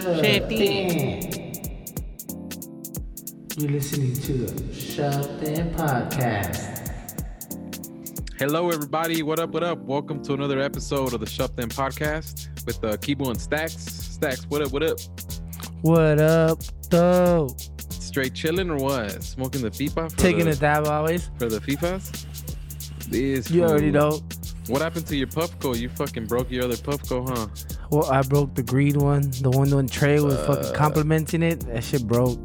Shifty. You're listening to the Shoved In Podcast. Hello, everybody. What up? What up? Welcome to another episode of the Shoved In Podcast with uh, Kibo and Stacks. Stacks, what up? What up? What up, though? Straight chilling or what? Smoking the FIFA? For Taking the, a dab always. for the FIFAs? This You already know. What happened to your Puffco? You fucking broke your other Puffco, huh? Well, I broke the green one. The one when Trey was fucking Uh. complimenting it. That shit broke.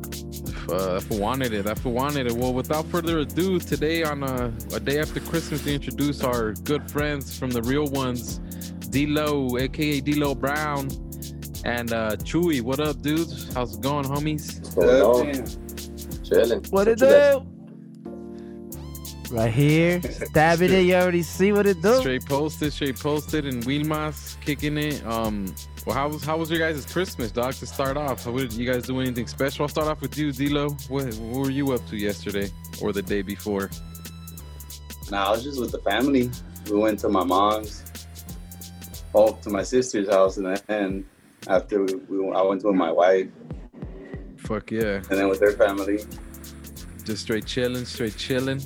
Uh, that fool wanted it. That fool wanted it. Well, without further ado, today on a, a day after Christmas, we introduce our good friends from the real ones, D-Lo, aka D-Lo Brown, and uh, Chewy. What up, dudes? How's it going, homies? Going on? Chilling. What it do? Right here. Stab it in. You already see what it do. Straight posted, straight posted, and Wilmas kicking it. Um, well, how was how was your guys' Christmas, dog? To start off, how did you guys do anything special? I'll start off with you, D-Lo. What, what were you up to yesterday or the day before? Nah, I was just with the family. We went to my mom's, oh, to my sister's house, and then after we, we I went to my wife, Fuck yeah, and then with their family. just straight chilling, straight chilling.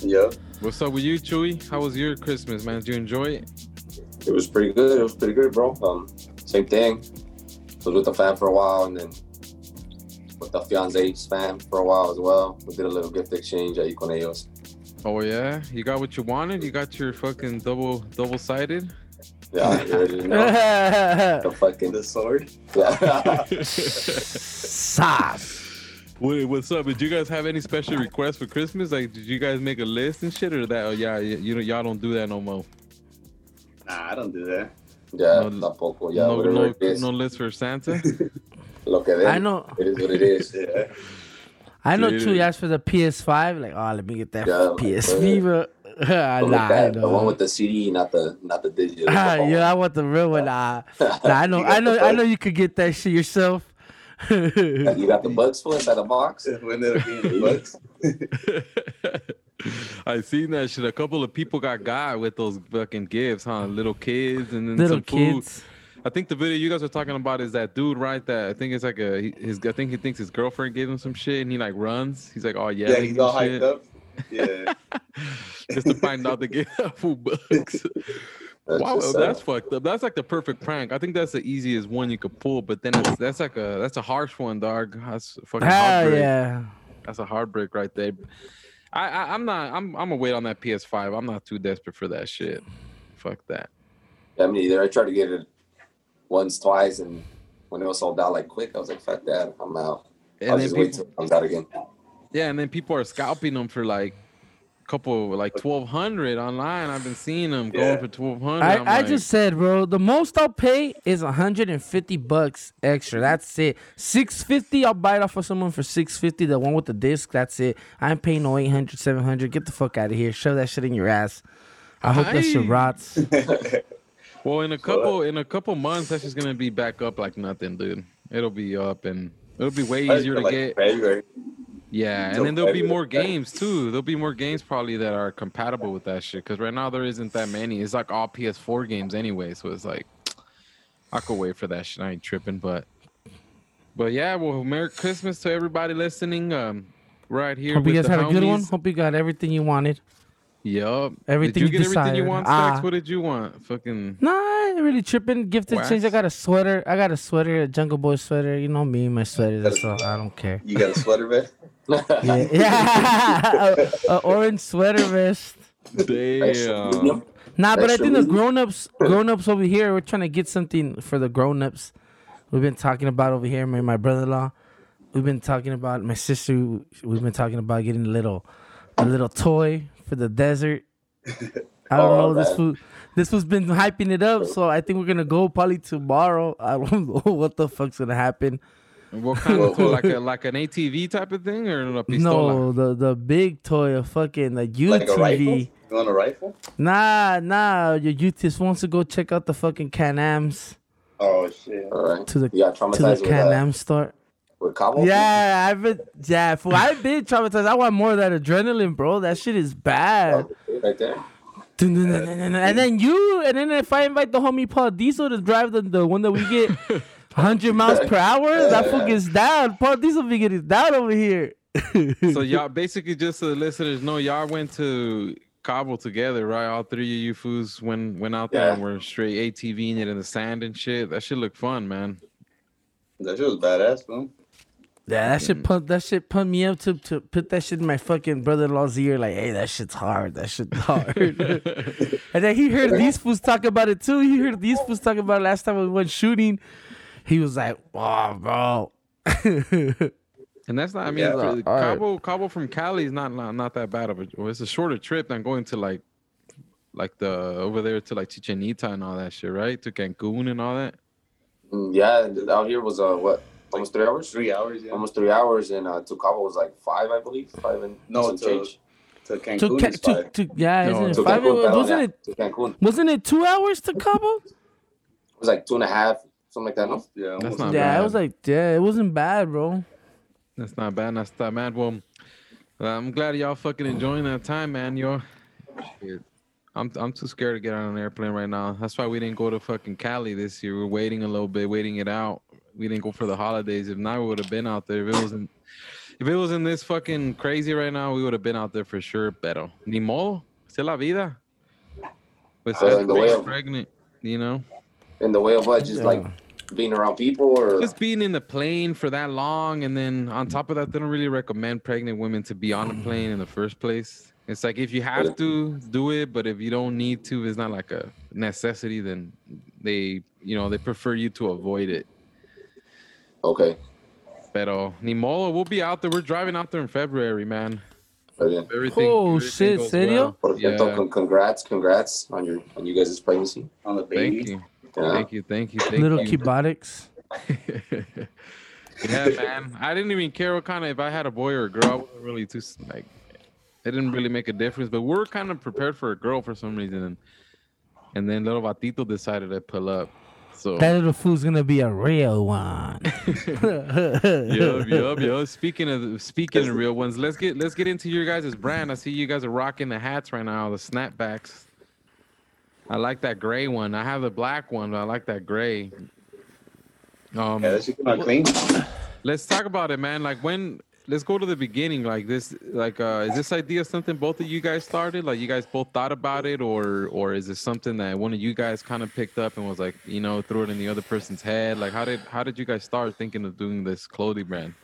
Yep, What's up with you, Chewy? How was your Christmas, man? Did you enjoy it? It was pretty good. It was pretty good, bro. Um, same thing. Was with the fam for a while, and then with the fiance's fam for a while as well. We did a little gift exchange at con ellos. Oh yeah, you got what you wanted. You got your fucking double double sided. Yeah, you already know. The fucking the sword. yeah. Sauce. Wait, what's up? Did you guys have any special requests for Christmas? Like, did you guys make a list and shit, or that? Oh yeah, you, you know, y'all don't do that no more. Nah, I don't do that. yeah, No- tampoco. Yeah, no, no, no list for Santa. Lo que den, I know. It is what it is. Yeah. I know Dude. Chewy asked for the PS5. Like, oh, let me get that Yeah, PSV, bro. nah, But I that, the one with the CD, not the not the digital. Ah, yeah, I want the real one. Nah, nah I know, You I know, I know. You could get that shit yourself. you got the bugs full inside the box. when they're being the bucks. I seen that shit. A couple of people got got with those fucking gifts, huh? Little kids and then Little some food. kids. I think the video you guys are talking about is that dude, right? That I think it's like a his. I think he thinks his girlfriend gave him some shit, and he like runs. He's like, oh yeah, Yeah, he's all hyped up. Yeah. just to find out they get full bucks. That's wow, that's fucked up. That's like the perfect prank. I think that's the easiest one you could pull, but then it's, that's like a that's a harsh one, dog. That's a fucking Hell heartbreak. yeah. That's a heartbreak right there. I, I I'm not I'm I'm gonna wait on that PS5. I'm not too desperate for that shit. Fuck that. I mean, either I tried to get it once, twice, and when it was sold out like quick, I was like, "Fuck that, I'm out." And I'll just wait people, till it comes out again. yeah, and then people are scalping them for like couple like twelve hundred online. I've been seeing them Yeah. going for twelve hundred. I, I just said, bro, the most I'll pay is 150 bucks extra. That's it. 650, I'll buy it off of someone for 650. The one with the disc, that's it. I ain't paying no 800, 700. Get the fuck out of here. Shove that shit in your ass. I hope that shit rots. well in a couple in a couple months that's just gonna be back up like nothing, dude. It'll be up and it'll be way easier to like get. February. Yeah, and then there'll be more games too. There'll be more games probably that are compatible with that shit. Because right now there isn't that many. It's like all PS4 games anyway. So it's like I could wait for that shit. I ain't tripping, but but yeah. Well, Merry Christmas to everybody listening. Um, right here. Hope you guys the had a good one. Hope you got everything you wanted. Yup. Everything Did you you get everything you want, Stacks? Ah. What did you want? Fucking. Nah, I ain't really tripping. Gift exchange. I got a sweater. I got a sweater, a Jungle Boy sweater. You know me, and my sweaters. That's all. I don't care. You got a sweater vest? Yeah, yeah. a, a orange sweater vest. Damn. Nah, but I think the medium. grown-ups, grown-ups over here, we're trying to get something for the grown-ups. We've been talking about over here, my, my brother-in-law. We've been talking about my sister. We've been talking about getting a little, a little toy for the desert. I don't Oh, know this man. food. This food's been hyping it up, so I think we're gonna go probably tomorrow. I don't know what the fuck's gonna happen. What kind of toy? Like a like an ATV type of thing or a pistola? No, the the big toy, a fucking like UTV. Like a rifle? You want a rifle? Nah, nah. Your youth just wants to go check out the fucking Can-Ams Oh shit. All right. to the You got to the traumatized uh, Can-Am store. With Cabo? Yeah, I've been yeah, fool, I've been traumatized. I want more of that adrenaline, bro. That shit is bad. Oh, right there. Dun, dun, dun, dun, dun, dun. And then you, and then if I invite the homie Paul Diesel to drive the, the one that we get, 100 miles per hour? That fool gets down. Paul Diesel be getting down over here. So y'all basically just so the listeners know, y'all went to Cabo together, right? All three of you fools went went out there Yeah. and were straight ATVing it in the sand and shit. That shit look fun, man. That shit was badass, man. Yeah, that shit pump that shit pumped me up to, to put that shit in my fucking brother-in-law's ear. Like, hey, that shit's hard. That shit's hard. and then he heard these fools talk about it too. He heard these fools talk about it last time we went shooting. He was like, "Oh, bro." And that's not. I mean, Yeah. for- All right. Cabo Cabo from Cali is not not, not that bad of a. well, It's a shorter trip than going to like, like the over there to like Chichen Itza and all that shit, right? To Cancun and all that. Mm, Yeah, out here was uh what almost three hours. Three hours, yeah. Almost three hours, and uh, to Cabo was like five, I believe, five and No, some to- change. To to, Cancun Ca- to, five. to yeah, No, isn't it five? Cancun, Wasn't yeah, it? To Cancun. Wasn't it two hours to Cabo? It was like two and a half, something like that. No, Yeah, That's almost not yeah, bad. it was like yeah, it wasn't bad, bro. That's not bad. That's not bad. Well, I'm glad y'all fucking enjoying that time, man. Yo, Shit. I'm I'm too scared to get on an airplane right now. That's why we didn't go to fucking Cali this year. We're waiting a little bit, waiting it out. We didn't go for the holidays. If not, we would have been out there. If it wasn't, if it wasn't this fucking crazy right now, we would have been out there for sure. Pero ni modo, se la vida. Pues Uh, in the way of- pregnant, you know. in the way of what, just Yeah. like being around people, or just being in the plane for that long and then on top of that they don't really recommend pregnant women to be on a plane in the first place it's like if you have to do it but if you don't need to it's not like a necessity then they you know they prefer you to avoid it okay, pero ni modo we'll be out there we're driving out there in february man everything Oh, everything shit, goes serio? well. Por cierto, yeah con- congrats, congrats on your on you guys' pregnancy. on the baby. thank you Yeah. thank you thank you thank Little you Kibatics. yeah, man. I didn't even care what kind of if I had a boy or a girl. I wasn't really too like. It didn't really make a difference, but we are kind of prepared for a girl for some reason, and and then little Batito decided to pull up. So That little fool's gonna be a real one. yup, yup, yup. Speaking of speaking of real ones, let's get let's get into your guys' brand. I see you guys are rocking the hats right now, the snapbacks. I like that gray one. I have the black one, but I like that gray. Um, Yeah, that shit came clean. let's talk about it man like when let's go to the beginning like this like uh is this idea something both of you guys started like you guys both thought about it or or is it something that one of you guys kind of picked up and was like you know threw it in the other person's head like how did how did you guys start thinking of doing this clothing brand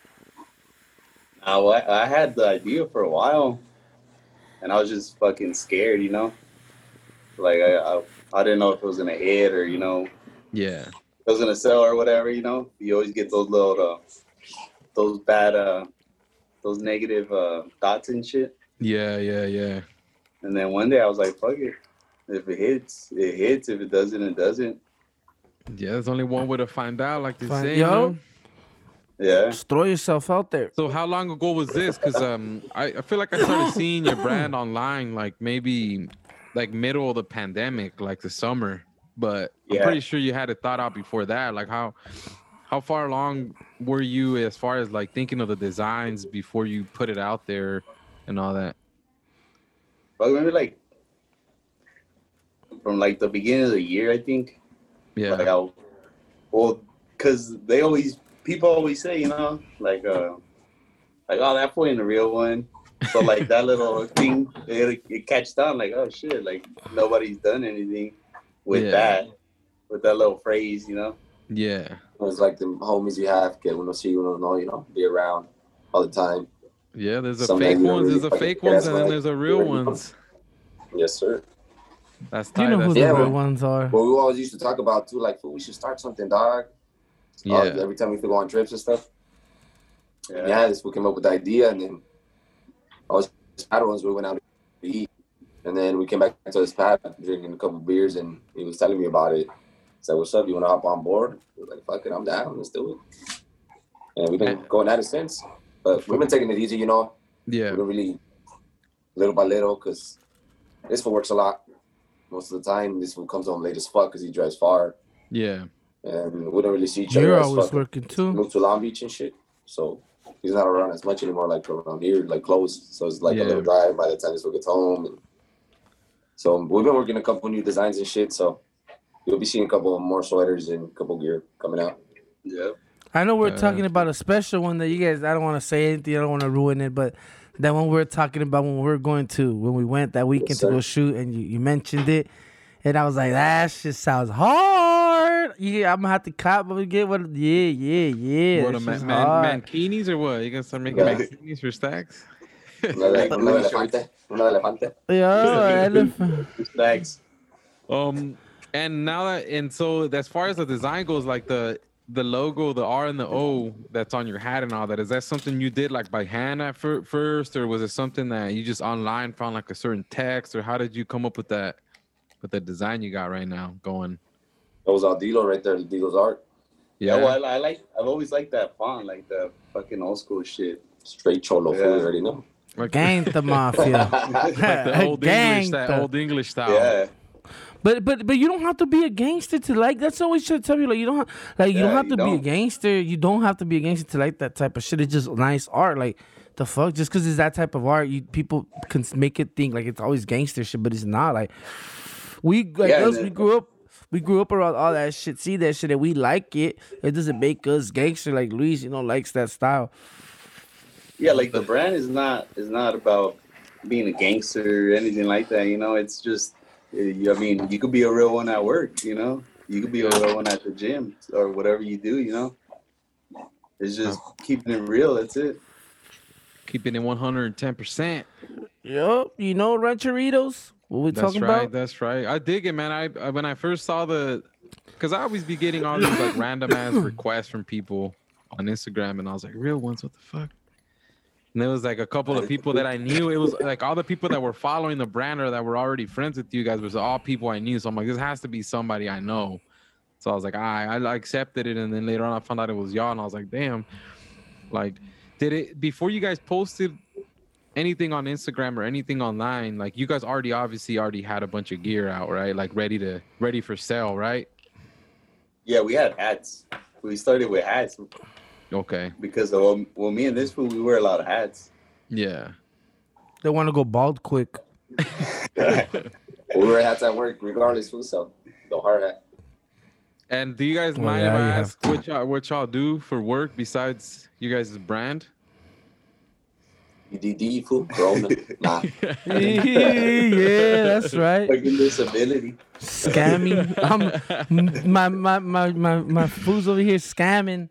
I, I had the idea for a while, and I was just fucking scared, you know. Like I, I, I didn't know if it was gonna hit or you know yeah it was gonna sell or whatever. You know, you always get those little, uh, those bad, uh, those negative uh, thoughts and shit. yeah yeah yeah And then one day I was like, fuck it. If it hits, it hits. If it doesn't, it doesn't. yeah there's only one way to find out like they Find- say yo. Yeah. Just throw yourself out there. So how long ago was this? Because um, I, I feel like I started seeing your brand online like maybe like middle of the pandemic, like the summer. But I'm pretty sure you had it thought out before that. Like how how far along were you as far as like thinking of the designs before you put it out there and all that? But maybe like from like the beginning of the year, I think. Yeah. Like I, well, cause they always people always say, you know, like uh, like oh that in the real one. So like that little thing, it, it catches on like oh shit, like nobody's done anything with Yeah. that, with that little phrase, you know. yeah. It was like the homies you have, que uno see, uno know, you know, be around all the time. Yeah, there's a Some fake that you don't ones, really there's a fake ones, and then about. there's a real ones. Yes, sir. That's You tight. know who the Yeah, real well- ones are. But we always used to talk about too, like, we should start something, dog. yeah. Uh, every time we used to go on trips and stuff. Yeah. Yeah, this we came up with the idea, and then I was pad ones. We went out to eat, and then we came back to his pad drinking a couple beers, and he was telling me about it. Said, "What's up? You want to hop on board?" We were like, "Fuck it, I'm down. Let's do it." And we've been going at it since. But we've been taking it easy, you know. yeah. We don't really little by little because this fool works a lot. Most of the time, this fool comes home late as fuck because he drives far, Yeah. and we don't really see each other. You're always fucking- working too. moved to Long Beach and shit. So he's not around as much anymore, like around here, like close. So it's like Yeah. a little drive by the time this one gets home. And so we've been working a couple new designs and shit. So you'll be seeing a couple more sweaters and a couple gear coming out. Yeah. I know we're Uh, talking about a special one that you guys. I don't want to say anything. I don't want to ruin it, but that one we're talking about when we we're going to when we went that weekend to go shoot, and you, you mentioned it, and I was like, that just sounds hard. Yeah, I'm gonna have to cop, but we get what? Yeah, yeah, yeah. what that a man, shit's man, hard. mankinis or what? You gonna start making Yeah. mankinis for stacks? Uno de, uno de elefante. Uno elefante. Yeah, elephant. Thanks. Um, and now that and so as far as the design goes, like the the logo, the R and the O that's on your hat and all that, is that something you did like by hand at fir- first, or was it something that you just online found like a certain text, or how did you come up with that with the design you got right now going? That was all Dilo right there. The Dilo's art. Yeah, well, I, I like. I've always liked that font, like the fucking old school shit. Straight cholo food. Yeah. You already know. like, Gang the mafia. like the old English, that Gangsta. old English style. Yeah, But but but you don't have to be a gangster to like. That's always should tell you like you don't have, like you Yeah, don't have you to be a gangster. You don't have to be a gangster to like that type of shit. It's just nice art. Like the fuck, just because it's that type of art, you people can make it think like it's always gangster shit, but it's not. Like we like Yeah, us, we grew up. We grew up around all that shit, see that shit, and we like it. It doesn't make us gangster like Luis, you know, likes that style. yeah. Like the brand is not is not about being a gangster or anything like that. You know, it's just. I mean, you could be a real one at work. You know, you could be a real one at the gym or whatever you do. You know, it's just keeping it real. That's it. Keeping it one hundred and ten percent. Yep. you know Rancheritos. What we That's talking right. about? That's right. I dig it, man. I, I when I first saw the, because I always be getting all these like random ass requests from people on Instagram, and I was like, real ones, what the fuck? And there was like a couple of people that I knew. It was like all the people that were following the brand or that were already friends with you guys was all people I knew. So I'm like, this has to be somebody I know. So I was like, I I accepted it, and then later on I found out it was y'all, and I was like, damn. Like, did it before you guys posted anything on Instagram or anything online, like you guys already obviously already had a bunch of gear out, right? Like ready to ready for sale, right? Yeah, we had hats. We started with hats Okay. because of, um, well, me and this fool, we wear a lot of hats. Yeah. They want to go bald quick. We wear hats at work, regardless who so. The hard hat. And do you guys Well, mind yeah, if I ask what y'all what y'all do for work besides you guys' brand? EDD food. Corona. nah. yeah, that's right. Fucking disability. Scamming. I'm my my my my my fool's over here scamming.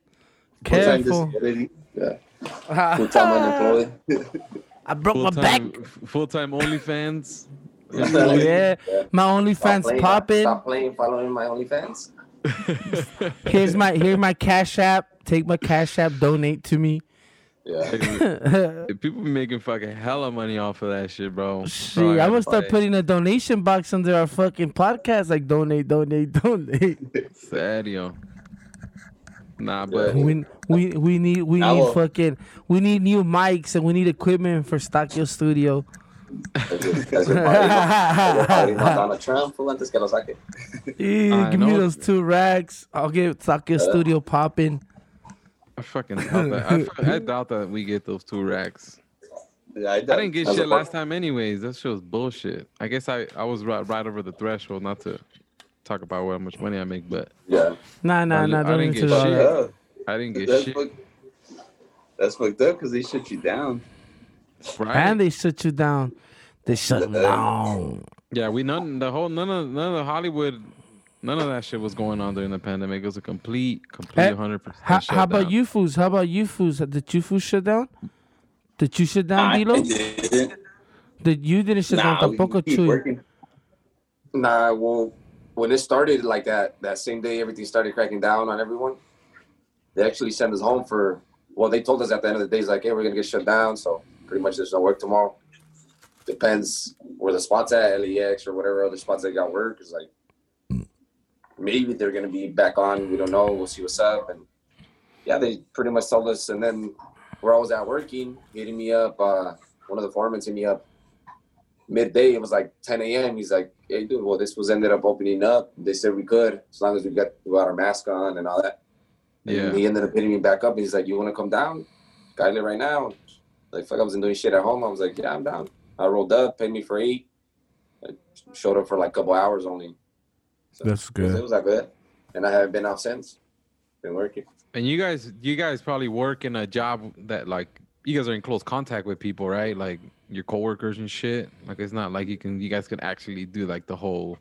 Ah. Full-time Careful. Yeah. Full time unemployed. I broke Full my back. full time OnlyFans. Yeah, my Stop OnlyFans playing, uh, popping. Stop playing, following my OnlyFans. Here's my here's my cash app. Take my cash app. Donate to me. Yeah. People be making fucking hella money off of that shit, bro. Shit, I'm gonna start putting a donation box under our fucking podcast. Like donate, donate, donate. Serio. Nah, but We we we need we I need will- fucking we need new mics and we need equipment for Stockyo Studio. Your, that's your party. That's your party. No, Donald Trump, fool, antes que lo saque. Yeah, I give me those two racks. I'll get Stockyo uh. Studio popping. I fucking doubt that. I, I doubt that we get those two racks. Yeah, I, I didn't get That's shit last time, anyways. That shit was bullshit. I guess I, I was right, right over the threshold, not to talk about how much money I make, but Yeah. Nah, nah, I- nah. I Don't didn't get shit. that. I didn't get that's, shit. fuck, that's fucked up because they shut you down. Right? And they shut you down. They shut you down. yeah, we none the whole none of none of the Hollywood, none of that shit was going on during the pandemic. It was a complete, complete hundred How, percent. how about you fools? How about you fools? Did you fools shut down? Did you shut down, Dilo? didn't. You didn't shut Nah, down we tampoco keep Chuy? working. Nah, well, when it started like that, that same day, everything started cracking down on everyone. They actually sent us home for. Well, they told us at the end of the day, it's like, hey, we're gonna get shut down, so pretty much there's no work tomorrow. Depends where the spots at, LAX or whatever other spots they got work. Is like maybe they're gonna be back on. We don't know. We'll see what's up. And yeah, they pretty much told us. And then where I was at working, hitting me up. Uh, one of the foremen hit me up midday. It was like 10 a.m. He's like, "Hey, dude, well, this was ended up opening up. They said we could, as long as we got we got our mask on and all that." And Yeah. he ended up hitting me back up. And he's like, "You want to come down, Kylie, right now?" Like, fuck, I wasn't doing shit at home. I was like, "Yeah, I'm down." I rolled up, paid me for eight. I showed up for like a couple hours only. So That's good. it was that good, and I haven't been out since. been working. And you guys, you guys probably work in a job that like you guys are in close contact with people, right? Like your coworkers and shit. Like it's not like you can, you guys can actually do like the whole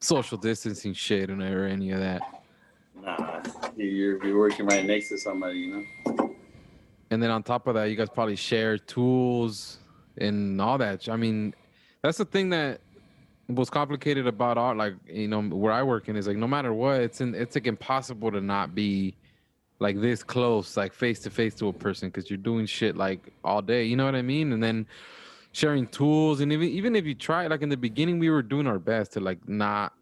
social distancing shit and or any of that. Nah, you're you're working right next to somebody, you know. And then on top of that, you guys probably share tools and all that. I mean, that's the thing that was complicated about art. Like you know, where I work in is like no matter what, it's in, it's like impossible to not be like this close, like face to face to a person because you're doing shit like all day. You know what I mean? And then sharing tools and even even if you try, like in the beginning, we were doing our best to like not.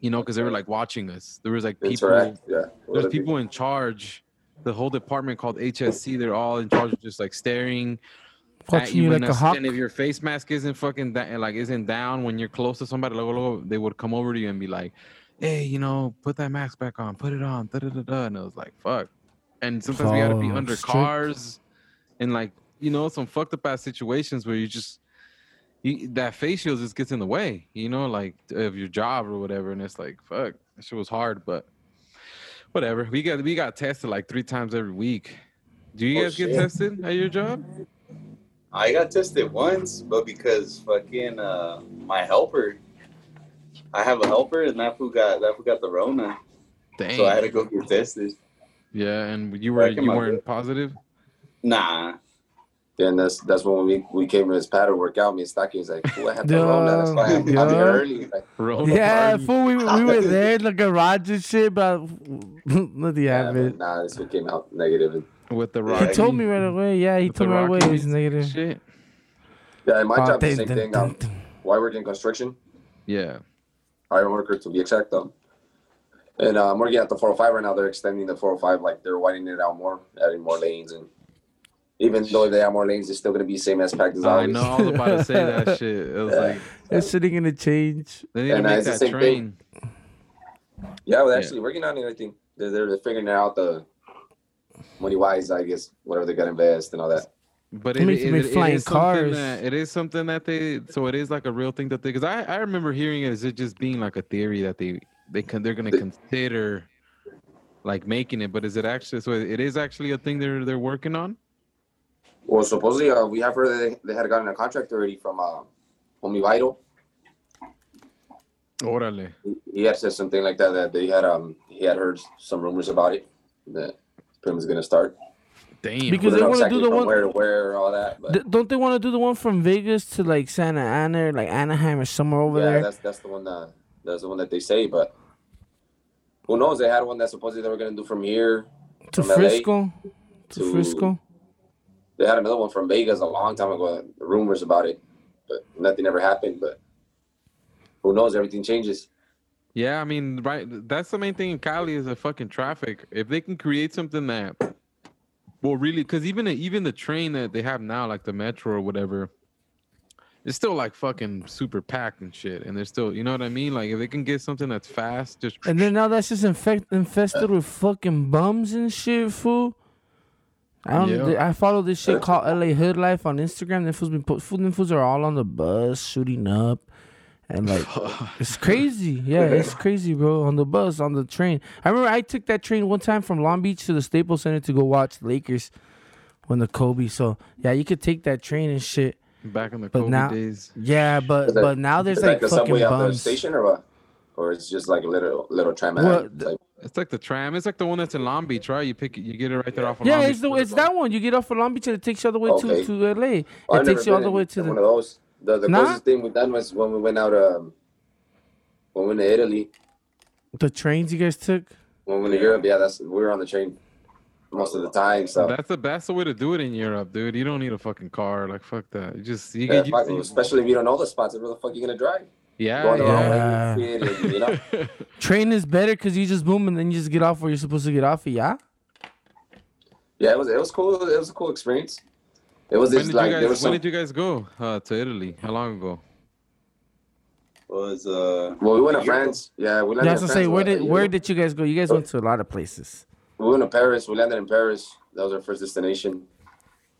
You know, because they were like watching us. There was like people Interact. Yeah. there's people in charge the whole department called hsc they're all in charge of just like staring at Watching you when like a s- hawk. and if your face mask isn't fucking da- like isn't down when you're close to somebody luego, luego, they would come over to you and be like hey you know put that mask back on put it on da, da, da, da. and it was like fuck and sometimes we had to be Oh, under strict. cars and like you know some fucked up ass situations where you just you, that face shield just gets in the way you know like of your job or whatever and it's like fuck that shit was hard but whatever. We got we got tested like three times every week. Do you Oh, guys get tested at your job? I got tested once, but because fucking uh, my helper, I have a helper, and that fool got that fool got the Rona, Dang. so I had to go get tested. yeah and you were Back you weren't positive? Nah, And that's that's when we we came to his pad to work out. Me and Stocky was like, "Ooh, I had to Yeah. That's why I'm, I'm here early." Like, Rona Yeah, fool, we, we were there in the garage and shit, but nothing yeah, happened. nah, this one came out negative. with the He Rocky. He told me right away. Yeah, he with told me right away Rocky it was negative. shit Yeah, in my Oh, job, the same dun, thing. dun, Um, dun. why work in construction? yeah iron worker to be exact. Um, and uh, I'm working at the 405 right now. They're extending the 405, like they're widening it out more, adding more lanes, and even though they have more lanes, it's still gonna be the same as packed as always. i always. know i was about to say that shit it was Yeah. like That shit ain't gonna change. they need to And, uh, make it's the that same train thing. Yeah, we're Yeah. actually working on it. I think they're, they're figuring out the money wise, I guess, whatever they got to invest and all that. But They it, make- it, it flying is something cars. that it is something that they so it is like a real thing that they because I, I remember hearing it as it just being like a theory that they they can they're gonna They- consider like making it, but is it actually so it is actually a thing they're they're working on? Well, supposedly uh, we have heard that they, they had gotten a contract already from uh, Homie Vital. Orale. He, he had said something like that that they had um he had heard some rumors about it that Prim is gonna start. Damn. Because We they don't know wanna do exactly the from one- where to where all that. But don't they want to do the one from Vegas to like Santa Ana, or, like Anaheim, or somewhere over yeah, there? Yeah, that's that's the one that that's the one that they say. But who knows? They had one that supposedly they were gonna do from here. To from LA Frisco, to, to- Frisco. They had another one from Vegas a long time ago. Rumors about it, but nothing ever happened. But who knows? Everything changes. Yeah, I mean, right. That's the main thing in Cali is the fucking traffic. If they can create something that, well, really, because even even the train that they have now, like the metro or whatever, it's still like fucking super packed and shit. And they're still, you know what I mean? Like if they can get something that's fast, just And then now that's just infect, infested with fucking bums and shit, fool. I don't. Yeah. I follow this shit called LA Hood Life on Instagram. Them fools been put. Fool, them fools are all on the bus shooting up, and like it's crazy. Yeah, it's crazy, bro. On the bus, on the train. I remember I took that train one time from Long Beach to the Staples Center to go watch the Lakers when the Kobe. So yeah, you could take that train and shit. back in the But COVID now- days. Yeah, but that- but now there's Is like the fucking subway at the bums. station or what? Or it's just like a little little tram. Well, type- It's like the tram. It's like the one that's in Long Beach, right? You pick it, you get it right there off of Yeah, Long it's Beach the it's that one. You get off of Long Beach and it takes you all the way Okay. to to LA. Well, It takes you all the way to one the. of those. The the Nah. closest thing we've done was when we went out um when we went to Italy, The trains you guys took. when we went to Europe. Yeah, that's we were on the train most of the time. So That's the best way to do it in Europe, dude. You don't need a fucking car. Like fuck that. You just you yeah, get fuck, you, especially if you don't know the spots, where the fuck you gonna drive? Yeah, Going yeah. way, you you know. Train is better because you just boom and then you just get off where you're supposed to get off. At, yeah. Yeah, it was it was cool. It was a cool experience. It was When just did like you there was guys when some. did you guys go uh, to Italy? How long ago? was uh. Well, we went to a ago. France. Yeah, we landed. Yeah, I was gonna France say where did where did you guys go? You guys went to a lot of places. we went to Paris? We landed in Paris. That was our first destination.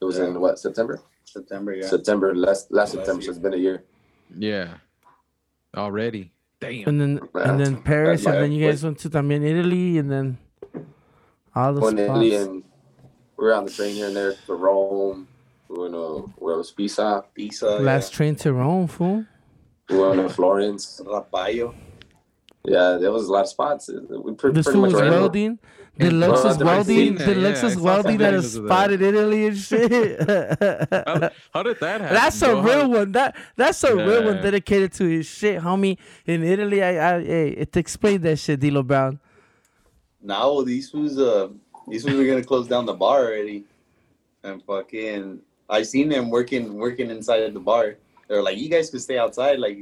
It was in what September? September, yeah. September last last Last September. So it's been a year. Yeah, already. Damn. And then Yeah, and then Paris, and then you guys went to también Italy, and then All the Going to Italy spots. and we were on the train here and there to Rome. We went to where was Pisa. Pizza. Last train to Rome, fool. We went to Florence. yeah. Rapallo. Yeah, there was a lot of spots. We pre- This pretty fool much was were in- welding. And- Deluxe Bro, was I've never welding. seen that, Deluxe yeah, was I saw welding some at a videos that. in Italy and shit. How, how did that happen? That's a bro? real How- one. That that's a real one dedicated to his shit, homie. In Italy, I, I hey, it explained that shit, Dilo Brown. Now these fools, uh, these fools are gonna close down the bar already, and fucking, I seen them working, working inside of the bar. They're like, you guys can stay outside, like,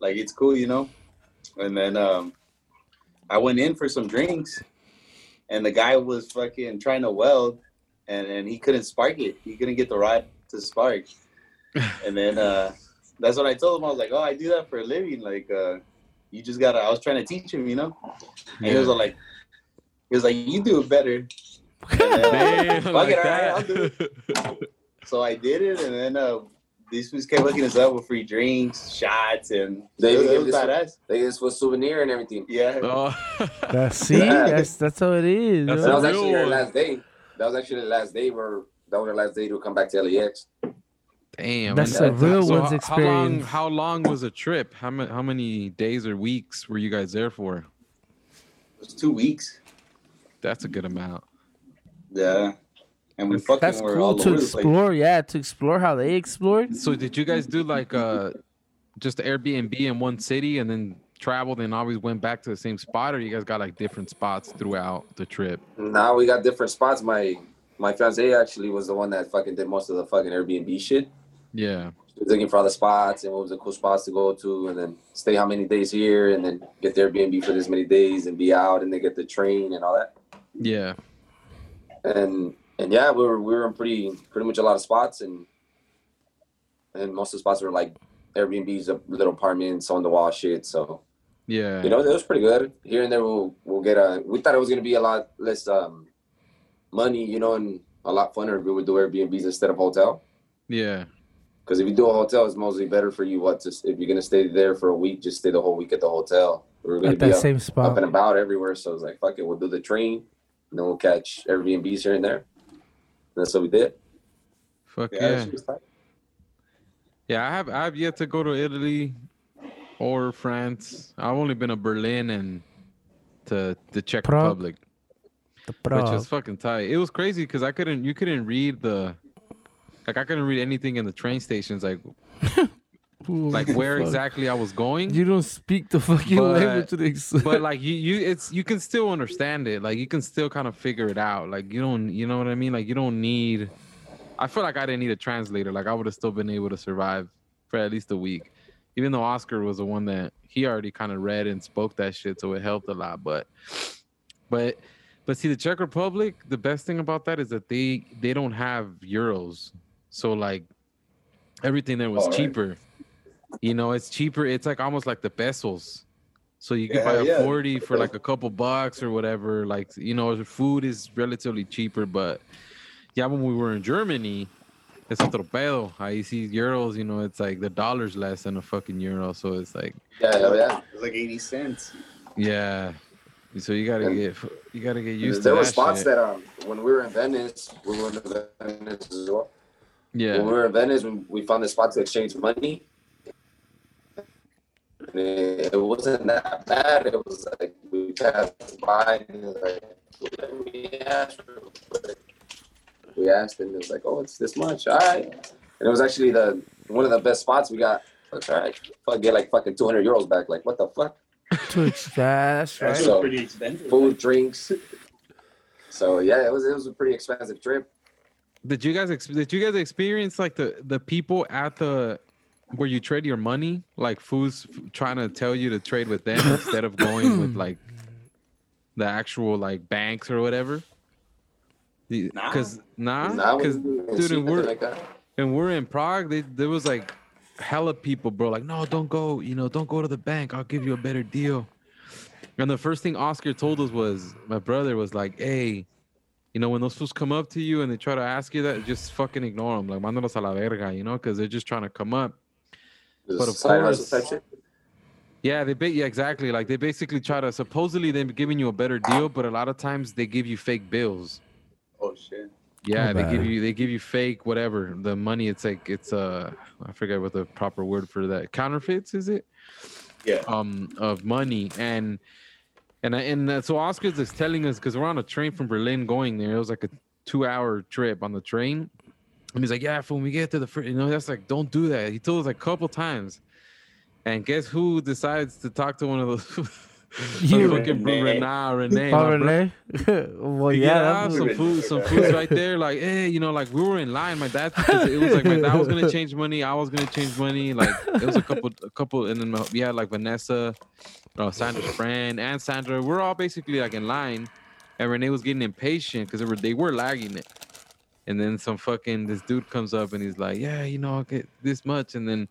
like it's cool, you know. And then um, I went in for some drinks, and the guy was fucking trying to weld, and and he couldn't spark it. He couldn't get the rod to spark. and then uh, that's what I told him. I was like, oh, I do that for a living. Like, uh, you just gotta. I was trying to teach him, you know. And he was all like, he was like, you do it better. And then, Damn, fuck like it, all right, I'll do it. So I did it, and then uh, these fools kept hooking us up with free drinks, shots, and They it was, even give was this- badass. They gave us a souvenir and everything. Yeah. oh. That's see, Yeah. that's that's how it is. That's. That was real actually our last day. That was actually the last day where that was our last day to come back to LAX. Damn. That's and a real so one's how- How long, experience. how long was a trip? How many, how many days or weeks were you guys there for? It was two weeks. That's a good amount. Yeah. And we fucking That's were cool all to over the place. explore. Yeah, to explore how they explored. So did you guys do like uh just Airbnb in one city and then traveled and always went back to the same spot, or you guys got like different spots throughout the trip? Now we got different spots. My my fiance actually was the one that fucking did most of the fucking Airbnb shit. Yeah. She was looking for all the spots and what was the cool spots to go to, and then stay how many days here, and then get the Airbnb for this many days, and be out, and then get the train and all that. Yeah. And and yeah, we were we were in pretty pretty much a lot of spots, and and most of the spots were like Airbnbs, a little apartments on the wall shit. So Yeah. you know, it was pretty good. Here and there, we'll we'll get a. We thought it was gonna be a lot less um money, you know, and a lot funner if we would do Airbnbs instead of hotel. Yeah. Because if you do a hotel, it's mostly better for you. What to, if you're gonna stay there for a week, just stay the whole week at the hotel. We were gonna At be that up, same up spot. and about everywhere, so it's like fuck it, we'll do the train, and then we'll catch Airbnbs here and there. And that's what we did. Fuck Yeah, yeah. she was tight. Yeah, I have I have yet to go to Italy or France. I've only been to Berlin and to the Czech Prague. Republic, The which Prague. is fucking tight. It was crazy because I couldn't you couldn't read the like I couldn't read anything in the train stations like Ooh, like where fuck. exactly I was going. You don't speak the fucking But- language to the ex- but like you you it's you can still understand it. Like you can still kind of figure it out. Like you don't you know what i mean? Like you don't need i feel like i didn't need a translator. Like i would have still been able to survive for at least a week. Even though oscar was the one that he already kind of read and spoke that shit so it helped a lot but but but see the czech republic the best thing about that is that they they don't have euros. So like everything there was cheaper you know it's cheaper it's like almost like the pesos so you could Yeah, buy a yeah. 40 for like a couple bucks or whatever. Like, you know, the food is relatively cheaper. But yeah, when we were in Germany, it's otro pedo. I see euros, you know, it's like the dollar's less than a fucking euro. So it's like, Yeah, yeah, yeah. It like 80 cents. yeah. So you gotta And- get you gotta get used there to were spots shit. that um when we were in Venice, we went to Venice as well. Yeah. When we were in Venice, we, we found a spot to exchange money. And It, it wasn't that bad. It was like we passed by and it was like, let me ask real quick. We asked and it was like, oh, it's this much. All right. And it was actually the one of the best spots we got. That's all right. Fuck, get like fucking 200 euros back. Like, what the fuck? Twitch. That's That's right. So- pretty expensive. Food, drinks. So yeah, it was it was a pretty expensive trip. Did you guys ex- did you guys experience like the the people at the where you trade your money, like who's f- trying to tell you to trade with them instead of going with like the actual like banks or whatever? Because nah, Now we because didn't dude, and we're like and we're in Prague. They, there was like hella people, bro. Like, no, don't go. You know, don't go to the bank. I'll give you a better deal. And the first thing Oscar told us was, my brother was like, hey, you know, when those fools come up to you and they try to ask you that, just fucking ignore them. Like, mándalos a la verga, you know, because they're just trying to come up. It was But a of side hustle course- type shit. Yeah, they ba- yeah exactly. Like they basically try to supposedly they're giving you a better deal, but a lot of times they give you fake bills. Oh shit. Yeah, they give you they give you fake whatever the money. It's like it's uh I forget what the proper word for that counterfeits is it Yeah. um of money and and and uh, so Oscar's is telling us because we're on a train from Berlin going there. It was like a two hour trip on the train, and he's like, "Yeah, when we get to the fr-, you know that's like don't do that." He told us like a couple times, and guess who decides to talk to one of those? You. fucking Renee. Renee, Renee, Oh, Renee? well, yeah, yeah, some Renee. food, some food right there. Like, hey, you know, like we were in line. My dad, it was like my dad was gonna change money. I was gonna change money. Like it was a couple, a couple, and then we had like Vanessa, uh, Sandra's friend, and Sandra. We're all basically like in line, and Renee was getting impatient because they were they were lagging it. And then some fucking this dude comes up and he's like, yeah, you know, I'll get this much, and then.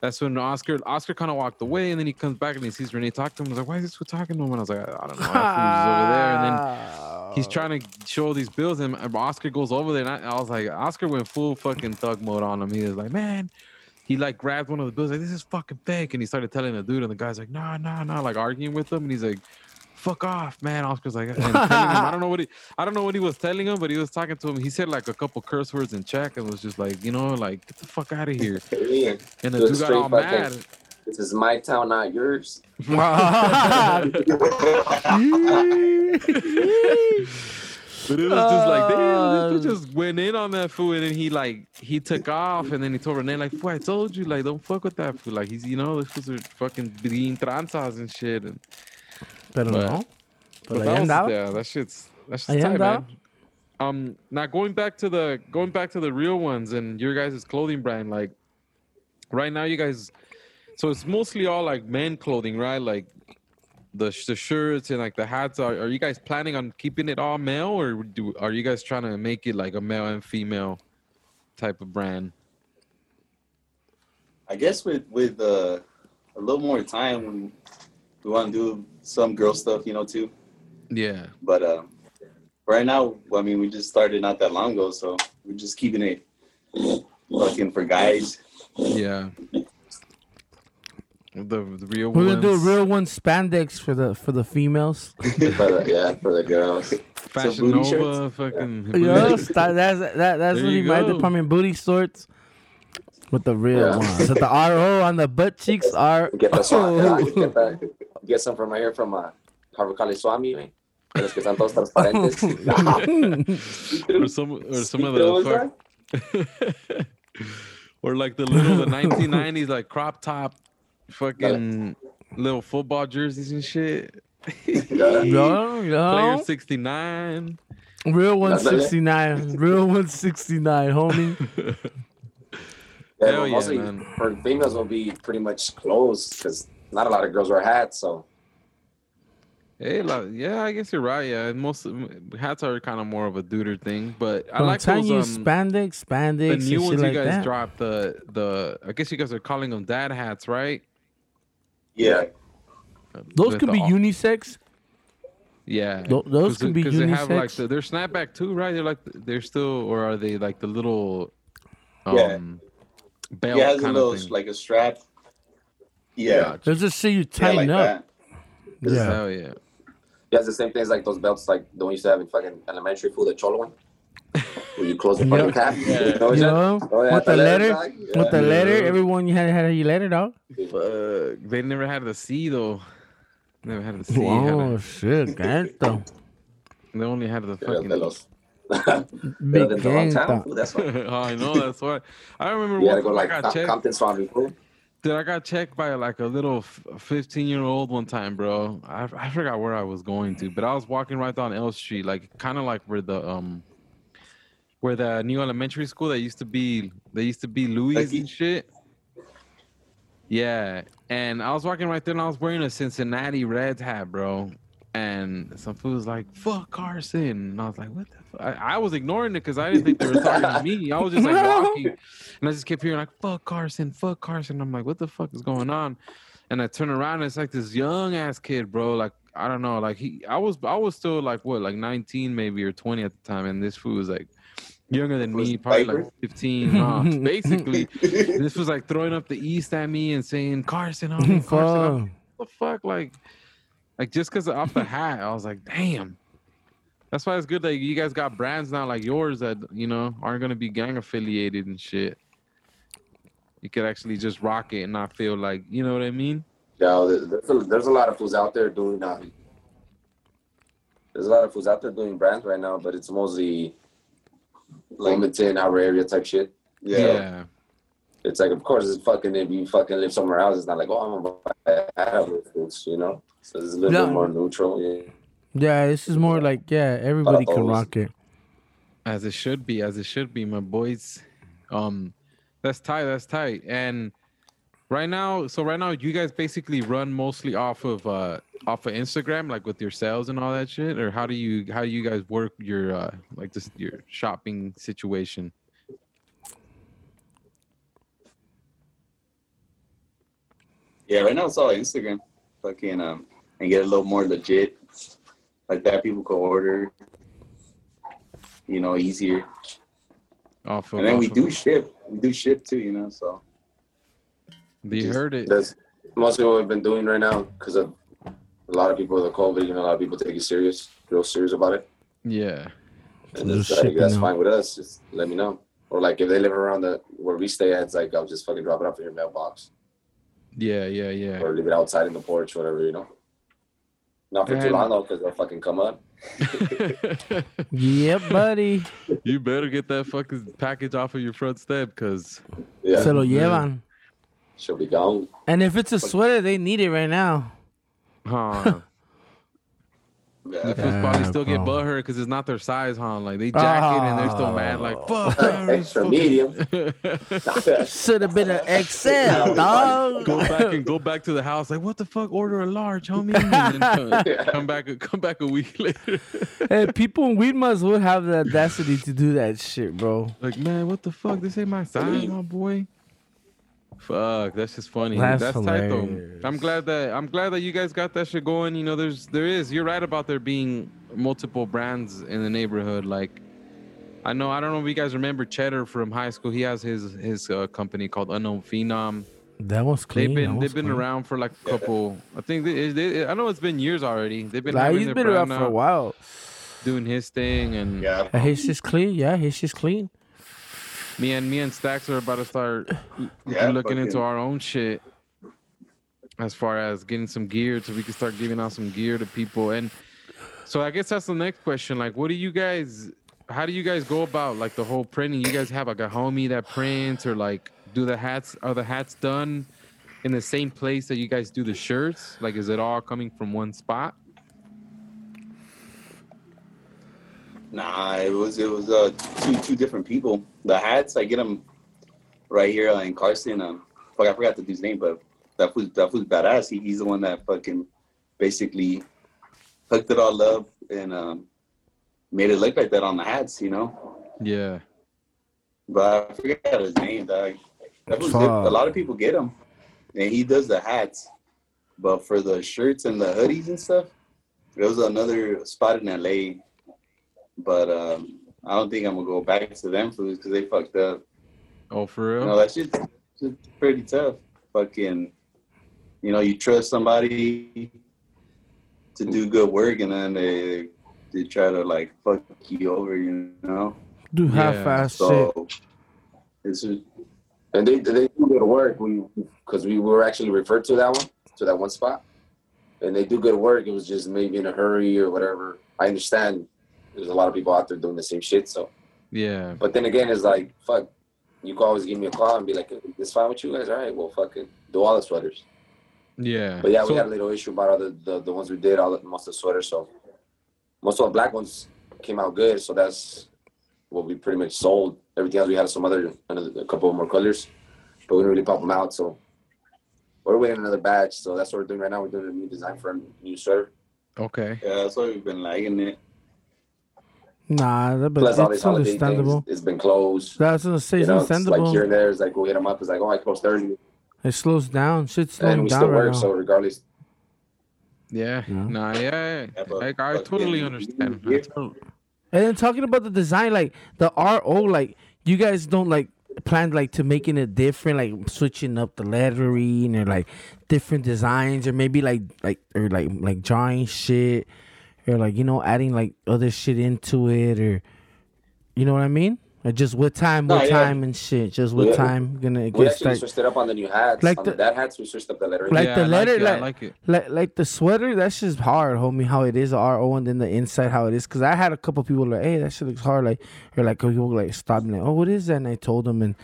That's when Oscar Oscar kind of walked away, and then he comes back and he sees Renee talk to him. He's like, "Why is this fool talking to him?" And I was like, "I don't know." Over there, and then he's trying to show these bills and Oscar goes over there and I, I was like Oscar went full fucking thug mode on him. He was like, man, he like grabbed one of the bills like this is fucking fake and he started telling the dude and the guy's like, nah, nah, nah, like arguing with him and he's like, fuck off, man. Oscar's like, him, I don't know what he, I don't know what he was telling him, but he was talking to him. He said like a couple curse words in Czech and was just like, you know, like get the fuck out of here. Yeah. And the Good dude got straight all fucking- mad. This is my town, not yours. But it was just like, damn, Uh, this just went in on that fool, and then he like he took off, and then he told Renee like, "Fool, I told you, like, don't fuck with that fool. Like, he's you know, this fools are fucking being tranzas and shit." And Pero But- no. but Pero that ahí was, andaba. yeah, that shit's that's Ahí just tight, andaba. man. Um, now going back to the going back to the real ones and your guys' clothing brand, like right now, you guys, so it's mostly all like men clothing, right? Like the sh- the shirts and like the hats. Are are you guys planning on keeping it all male, or do are you guys trying to make it like a male and female type of brand? I guess with with uh, a little more time, we, we want to do some girl stuff, you know, too. Yeah, But uh, right now, I mean, we just started not that long ago, so we're just keeping it fucking for guys. yeah. The, the real We're gonna do a real one spandex for the for the females. for the, yeah, for the girls. Fashion booty Nova, fucking. Yes, that, that's that, that's There really you my go. department. Booty shorts with the real Yeah. ones. With the RO on the butt cheeks are. Get the swag, Oh. get, the, get some from right here from uh, Harbor College Swami, man. De los que están todos transparentes. or some or some of See-through, the is fuck, or like the little the 1990s like crop top fucking little football jerseys and shit. Yeah. Yo, Player 69. Real 169. Real 169, homie. Yeah, Hell yeah, mostly man. for females will be pretty much closed because not a lot of girls wear hats. So Hey, like, yeah, I guess you're right. Yeah, most hats are kind of more of a duder thing, but I But like telling those you, um, spandex, the new ones shit you like guys that. dropped. The the I guess you guys are calling them dad hats, right? Yeah. Those With could be all- unisex. Yeah, Tho- those can be because they have like unisex. the, they're snapback too, right? They're like they're still, or are they like the little Yeah. um belt Yeah, it has a little of thing? like a strap. Yeah. They'll just see you Yeah, tighten like up. that. Yeah. Hell yeah. he has the same thing as like those belts, like the one you used to have in fucking elementary school, the cholo one, where you close the Yeah. fucking cap. Yeah. You know what You know. Oh, yeah, with the letter, dog. Yeah. with the letter, Yeah. everyone you had had your letter, dog. Fuck. They never had the C though. Never had the C. had Oh a- shit, ganto. they only had the Yeah, fucking. los- Big Better than the wrong town, ganto. That's why. oh, I know that's why. I remember You one gotta go like I got Com- checked. Compton Swami. Dude, I got checked by like a little 15 year old one time, bro. I, I forgot where I was going to, but I was walking right down L Street, like kind of like where the um where the new elementary school that used to be they used to be Louis Lucky? and shit. Yeah, and I was walking right there, and I was wearing a Cincinnati Reds hat, bro. And some fool was like, "Fuck Carson," and I was like, "What the?" Fuck? I, I was ignoring it because I didn't think they were talking to me. I was just like walking, and I just kept hearing like "fuck Carson, fuck Carson." I'm like, "What the fuck is going on?" And I turn around, and it's like this young ass kid, bro. Like I don't know, like he, I was, I was still like what, like 19 maybe or 20 at the time, and this fool was like younger than me, probably like 15. uh, basically, this was like throwing up the east at me and saying Carson, homie, Carson. Fuck. homie." the fuck? Like, like just because off the hat, I was like, damn. That's why it's good that you guys got brands now like yours that you know aren't gonna be gang affiliated and shit. You could actually just rock it and not feel like you know what I mean. Yeah, there's a, there's a lot of fools out there doing uh, There's a lot of fools out there doing brands right now, but it's mostly Like, Wilmington, our area type shit. yeah. It's like, of course, it's fucking if you fucking live somewhere else, it's not like, oh, I'm gonna buy a hat you know. So it's a little Yeah. bit more neutral. Yeah. Yeah, this is more like yeah, everybody can rock it. As it should be, as it should be, my boys. Um, that's tight. That's tight. And right now, so right now, you guys basically run mostly off of uh off of Instagram, like with your sales and all that shit, or how do you how do you guys work your uh like this your shopping situation? Yeah, right now it's all Instagram. Fucking um and get a little more legit. Like that people can order. You know, easier. Off of, And then off we do ship. We do ship too, you know, so You heard it. That's mostly what we've been doing right now because of a lot of people with the COVID. You know, a lot of people take it serious, real serious about it. Yeah. And Just it's like, that's out. fine with us. Just let me know. Or like if they live around the where we stay at, it's like I'll just fucking drop it off in your mailbox Yeah, yeah, yeah. or leave it outside in the porch, whatever, you know. Not for too long though, because they'll fucking come up. Yep, buddy. you better get that fucking package off of your front step, cause Yeah, Se lo llevan. she'll be gone. And if it's a sweater, they need it right now. huh. Yeah. The fools probably Yeah, still get bro. butthurt because it's not their size, huh? Like they jack it and they're still mad. Like oh. fuck, man, it's Extra medium. Should have been an XL, dog. go back and go back to the house. Like what the fuck? Order a large, homie. And then come, come back, come back a week later. hey, people in Weedmas would have the audacity to do that shit, bro. like man, what the fuck? This ain't my size, my boy. Fuck, that's just funny. That's That's, tight though. hilarious. I'm glad that I'm glad that you guys got that shit going. You know, there's there is. You're right about there being multiple brands in the neighborhood. Like, I know I don't know if you guys remember Cheddar from high school. He has his his uh, company called Unknown Phenom. That was clean. They've been they've been around for like a couple. I think they, they, I know it's been years already. They've been Like, having he's their been around for a while. doing his thing, and Yeah. His shit's clean. Yeah, his shit's clean. Me and me and Stacks are about to start Yeah, looking into our own shit as far as getting some gear so we can start giving out some gear to people. And so i guess that's the next question. Like what do you guys how do you guys go about like the whole printing? You guys have like a homie that prints or like do the hats are the hats done in the same place that you guys do the shirts? Like is it all coming from one spot Nah, it was it was uh two two different people. The hats I get them right here uh, in Carson. Um, fuck, I forgot the dude's name, but that was that was badass. He, he's the one that fucking basically hooked it all up and um made it look like that on the hats, you know. yeah But I forgot his name. Dog. That was A lot of people get them, and he does the hats. But for the shirts and the hoodies and stuff, there was another spot in LA. But um, I don't think I'm gonna go back to them foods because they fucked up. oh for You real know that shit's, shit's pretty tough. Fucking, you know, you trust somebody to do good work, and then they they try to like fuck you over. You know, Do Yeah. half-ass shit. so it's just, And they they do good work. We because we were actually referred to that one to that one spot, and they do good work. It was just maybe in a hurry or whatever. I understand. There's a lot of people out there doing the same shit. So, yeah but then again, it's like fuck. You can always give me a call and be like, "It's fine with you guys, all right? Well, fucking do all the sweaters." yeah But yeah, So- we had a little issue about all the, the, the ones we did, all the, most of the sweaters. So most of the black ones came out good. So that's what we pretty much sold. Everything else we had some other another, a couple more colors, but we didn't really pop them out. So we're waiting another batch. So that's what we're doing right now. We're doing a new design for a new sweater. okay yeah, that's why we've been liking it. Nah, that, but Plus all these it's holiday understandable. things, it's been closed. That's gonna say You it's know, it's like here and there, it's like go hit them up. It's like, oh, I closed Thursday, it slows down. Shit's and we down still right work. now. So regardless, yeah Yeah. nah yeah, Yeah, but Like, i fucking- totally understand I Yeah. totally- And then talking about the design, like the RO, like you guys don't like plan like to making it different, like switching up the lettering or like different designs or maybe like like or like like drawing shit or like you know adding like other shit into it or you know what I mean? Or just with time, No, with yeah. time and shit. Just with Yeah. time, gonna We get actually start switched it up on the new hats. Like on the- the, dad hats, we switched up the lettering. Like yeah, the I letter, like it, I like- like it. like like the sweater. That's just hard, homie. How it is a RO and then the inside how it is. Cause I had a couple people like, hey, that shit looks hard. Like or like oh, people like stop me like, oh, what is that? And I told them and.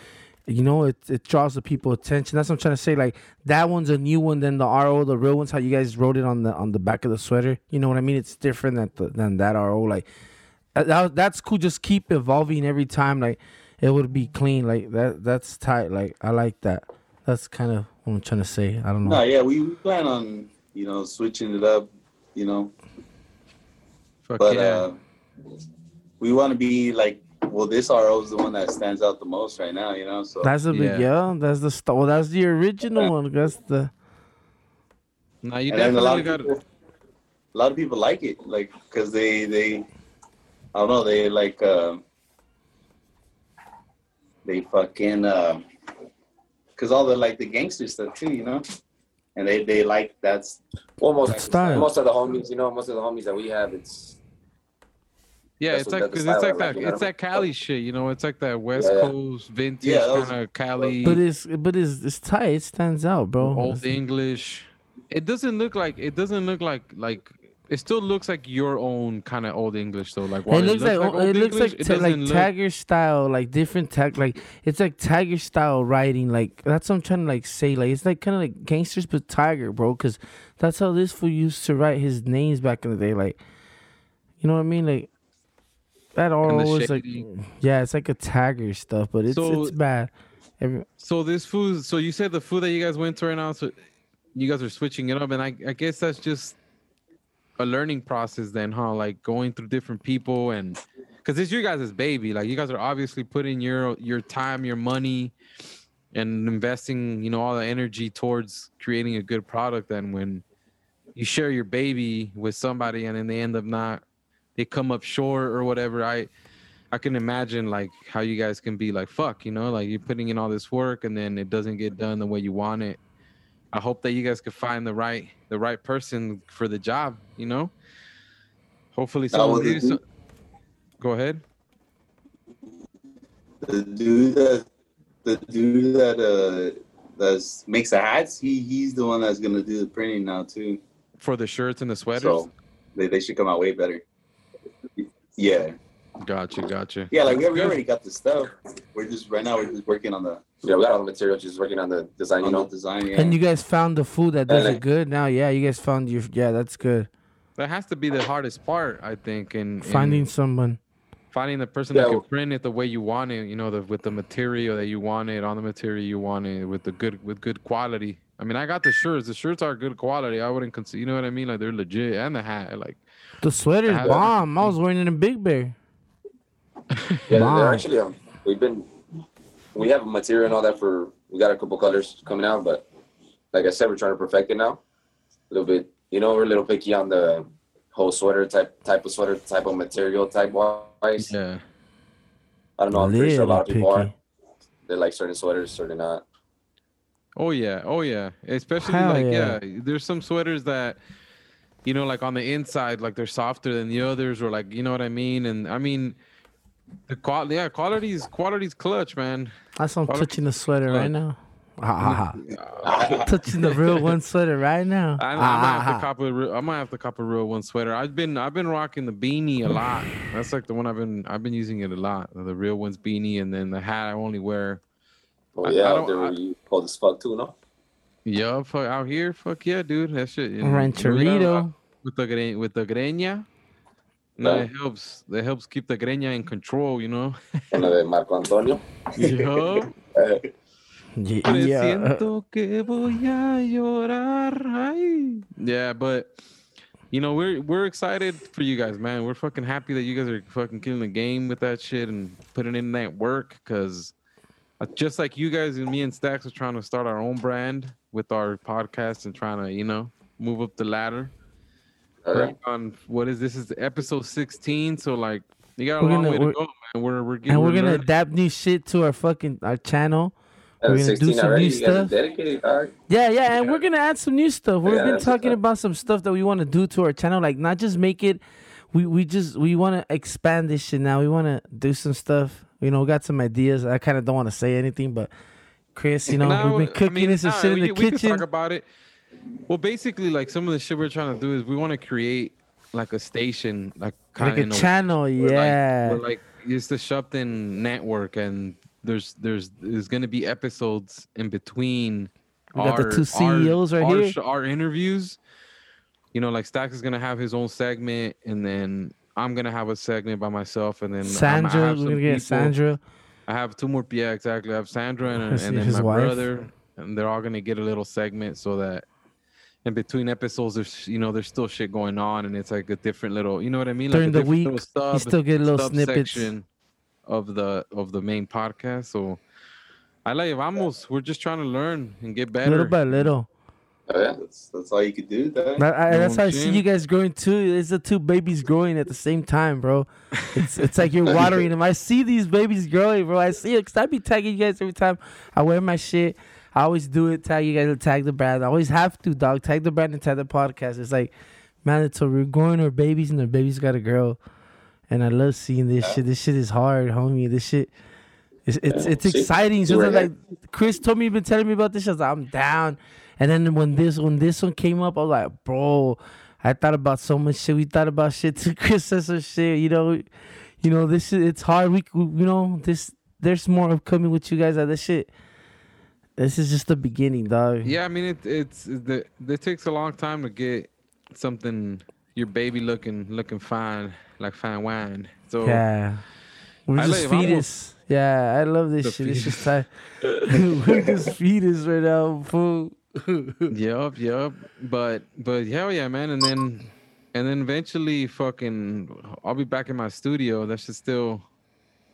You know, it it draws the people attention. That's what I'm trying to say. Like that one's a new one than the RO, the real ones. How you guys wrote it on the on the back of the sweater. You know what I mean? It's different than the, than that RO. Like that, that's cool. Just keep evolving every time. Like it would be clean. Like that. That's tight. Like I like that. That's kind of what I'm trying to say. I don't know. No, yeah, we, we plan on you know switching it up, you know, Fuck but yeah. uh, we want to be like, well, this RO is the one that stands out the most right now, you know. So That's the big Yeah. yeah. That's the st- well. That's the original one. That's the no, you and then a lot definitely of got people, a lot of people like it, like because they they, I don't know, they like uh, they fucking uh, because all the like the gangster stuff too, you know, and they they like that's Well, most, style. most of the homies, you know, most of the homies that we have, it's Yeah, That's it's what- like because it's like that like, it's that Cali shit, you know. It's like that West Yeah, yeah. Coast vintage Yeah, those- kind of Cali, but it's but it's it's tight. It stands out, bro. old It's- English. It doesn't look like it doesn't look like like it still looks like your own kind of old English though. Like while It looks like, old it looks English, like it like doesn't look- Tagger style, like different tag, like it's like Tagger style writing. Like that's what I'm trying to like say. Like it's like kind of like gangsters, but Tiger, bro. Because that's how this fool used to write his names back in the day. Like, you know what I mean? Like that was like, yeah, it's like a Tagger stuff, but it's So- it's bad. Every, So this food. So you said the food that you guys went to right now. So you guys are switching it up, and I, I guess that's just a learning process then, huh? Like going through different people and because it's your guys' baby. Like you guys are obviously putting your your time, your money, and investing, you know, all the energy towards creating a good product. And when you share your baby with somebody, and then they end up not, they come up short or whatever. I I can imagine like how you guys can be like fuck, you know, like you're putting in all this work and then it doesn't get done the way you want it. I hope that you guys could find the right the right person for the job, you know. Hopefully No, someone well, the some- Go ahead. the dude that the dude that uh that's makes the hats. He he's the one that's gonna do the printing now too. For the shirts and the sweaters. So they, they should come out way better. Yeah, Gotcha, gotcha. yeah. Like we, we already got the stuff. We're just right now. We're just working on the yeah, we got all the material, just working on the design, you know. design. Yeah. And you guys found the food that does it good now. Yeah, you guys found your yeah, that's good. That has to be the hardest part, I think, in, in Finding someone. finding the person Yeah, that can print it the way you want it, you know, the, with the material that you want it on the material you want it with the good with good quality. I mean, I got the shirts. The shirts are good quality. I wouldn't consider, you know what I mean? Like they're legit, and the hat, like The sweater's Yeah. bomb. I was wearing it in Big Bear. Yeah, Wow. they're actually um, we've been we have material and all that for we got a couple colors coming out, but like I said, we're trying to perfect it now. A little bit, you know, we're a little picky on the whole sweater type type of sweater type of material type wise. yeah. I don't know. I'm pretty sure a lot of Little people are. They like certain sweaters, certain not. Oh yeah, oh yeah. Especially Hell like yeah. yeah. there's some sweaters that you know like on the inside like they're softer than the others or like you know what I mean? And I mean the quality yeah, quality's quality's clutch, man. That's why I'm Quality- touching the sweater right now. Ha, ha, ha. touching the real one sweater right now. I Ah, might have to cop a real, I might have to cop a real one sweater. I've been I've been rocking the beanie a lot. That's like the one I've been I've been using it a lot. The real one's beanie and then the hat I only wear Oh I- I yeah, don't- out there I- you cold as fuck too, no? Yeah, fuck out here, fuck yeah, dude. That shit. you know, we got a lot- Rancherito. with the gre- with the greña. No, it helps. It helps keep the greña in control, you know. Uno de Marco Antonio. Yo Yeah, yeah. presiento que voy a llorar. Ay. Yeah, but you know we're we're excited for you guys, man. We're fucking happy that you guys are fucking killing the game with that shit and putting in that work, cause uh, just like you guys and me and Stacks are trying to start our own brand with our podcast and trying to you know move up the ladder. Uh, okay. On what is this? Is episode sixteen, so like you got a We're long gonna- way to go, man. We're we're getting and we're gonna learning. adapt new shit to our fucking our channel. Uh, we're gonna do some already. new You guys are stuff. dedicated, dog. Yeah, yeah, and we're gonna add some new stuff. We've Yeah, been talking about some stuff that we want to do to our channel, like not just make it. We we just we want to expand this shit now. We want to do some stuff. You know, we got some ideas. I kind of don't want to say anything, but Chris, you know, No, we've been cooking I mean, this nah, shit in we, the we kitchen. talk about it. Well, basically, like some of the shit we're trying to do is we want to create like a station, like kind like a channel, yeah. We're like it's the Shupton network, and there's there's there's gonna be episodes in between. We got the two CEOs right our, here. Our interviews. You know, like Stacks is gonna have his own segment, and then I'm gonna have a segment by myself, and then Sandra, we're gonna get people- Sandra. I have two more. Yeah, exactly. I have Sandra and, and then his my wife. brother, and they're all gonna get a little segment so that in between episodes, there's you know there's still shit going on, and it's like a different little, you know what I mean? Like During a the different little week, sub, you still get a little snippets. of the of the main podcast. So I like vamos. We're just trying to learn and get better. Little by little. Oh, yeah. That's that's all you could do. That, I, know that's how I see you guys growing too. It's the two babies growing at the same time, bro. It's it's like you're watering them. I see these babies growing, bro. I see it because I be tagging you guys every time I wear my shit. I always do it. Tag you guys. Tag the brand. I always have to, dog. Tag the brand and tag the podcast. It's like mandatory. We're growing our babies, and their babies got to grow. And I love seeing this shit. This shit is hard, homie. This shit. It's it's, it's exciting. see So where like Chris told me, been telling me about this. I was like, I'm down. And then when this when this one came up, I was like, bro, I thought about so much shit. We thought about shit said some shit. You know, you know this is it's hard. We you know this. There's more upcoming with you guys. At this shit. This is just the beginning, dog. Yeah, I mean it, it's the it takes a long time to get something your baby looking looking fine like fine wine. So Yeah. We're I just like- fetus. Yeah, I love this shit. It's fetus. just tight. We're just fetus right now, fool. Yup, yup. But but hell yeah, man. And then and then eventually fucking I'll be back in my studio. That's just still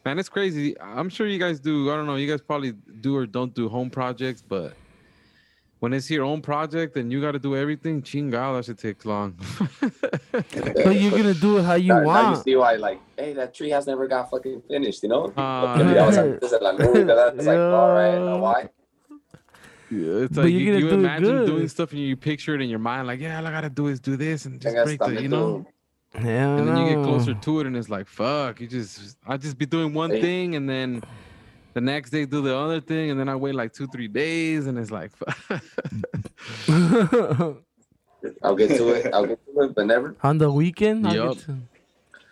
man, it's crazy. I'm sure you guys do. I don't know, you guys probably do or don't do home projects, but when it's your own project and you gotta do everything, chingao, that shit takes long. But you're gonna do it how you Now, now you want. see why, like, hey, that tree has never got fucking finished, you know? Uh, Ya mirabas antes de la luz, ¿verdad? It's like, all right, now why? Yeah, it's But like you're you, do imagine good. doing stuff and you picture it in your mind, like, yeah, all I gotta do is do this and just break the, you know. Yeah, And then you get closer to it, and it's like, fuck, you just, I just be doing one Hey. thing, and then the next day do the other thing, and then I wait like two, three days, and it's like, I'll get to it. I'll get to it, but never. On the weekend, I'll get to-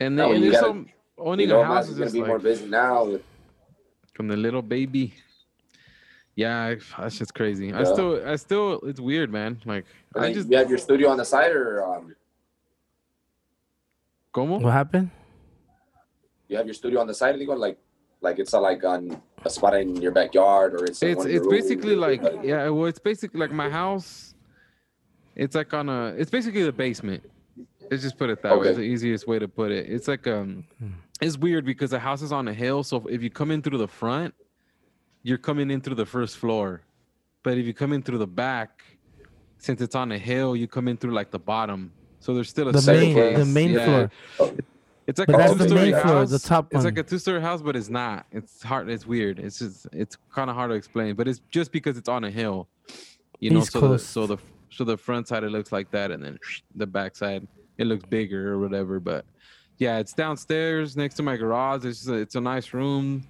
and No, then and you there's gotta- some owning You know, a house is gonna just be more busy now. With, from the little baby. Yeah, I- that's just crazy. I still, I still, it's weird, man. Like, I just, you have your studio on the side, or um, como? What happened? you have your studio on the side, Ligo, like, like it's not like on a spot in your backyard, or it's It's one of your it's basically like yeah, well, it's basically like my house. It's like on a. It's basically the basement. Let's just put it that way. It's the easiest way to put it. It's like um, it's weird because the house is on a hill. So if you come in through the front, you're coming in through the first floor. But if you come in through the back, since it's on a hill, you come in through like the bottom. So there's still a The second main, floor. the main Yeah. floor. It's like But a that's the two-story main floor, house. the top It's like a two-story house, but it's not. It's hard. It's weird. It's just. It's kind of hard to explain. But it's just because it's on a hill, you know. East so the, so the so the front side it looks like that, and then the back side it looks bigger or whatever. But yeah, it's downstairs next to my garage. It's a, it's a nice room.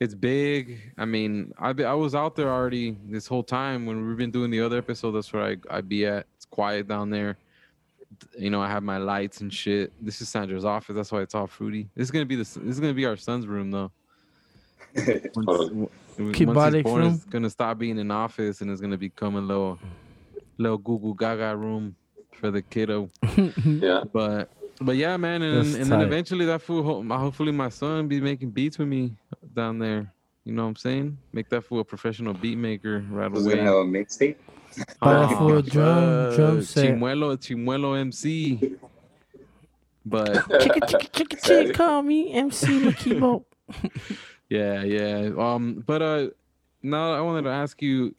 It's big. I mean, I be, I was out there already this whole time when we've been doing the other episode. That's where I I be at. It's quiet down there you know, I have my lights and shit. This is Sandra's office. That's why it's all fruity. This is gonna be the this is gonna be our son's room though. Once, w- once he's born, room? it's gonna stop being an office and it's gonna become a little little Google Gaga room for the kiddo. yeah. But but yeah, man, and, That's and then eventually that fool, hopefully my son be making beats with me down there. You know what I'm saying? Make that fool a professional beat maker right Was away. gonna have a mixtape. Buy Oh, a full drum- drum set. Chimuelo, Chimuelo MC. But Chicka chicka chicka chick, call me MC Makimo. yeah, yeah. Um, but uh, now I wanted to ask you.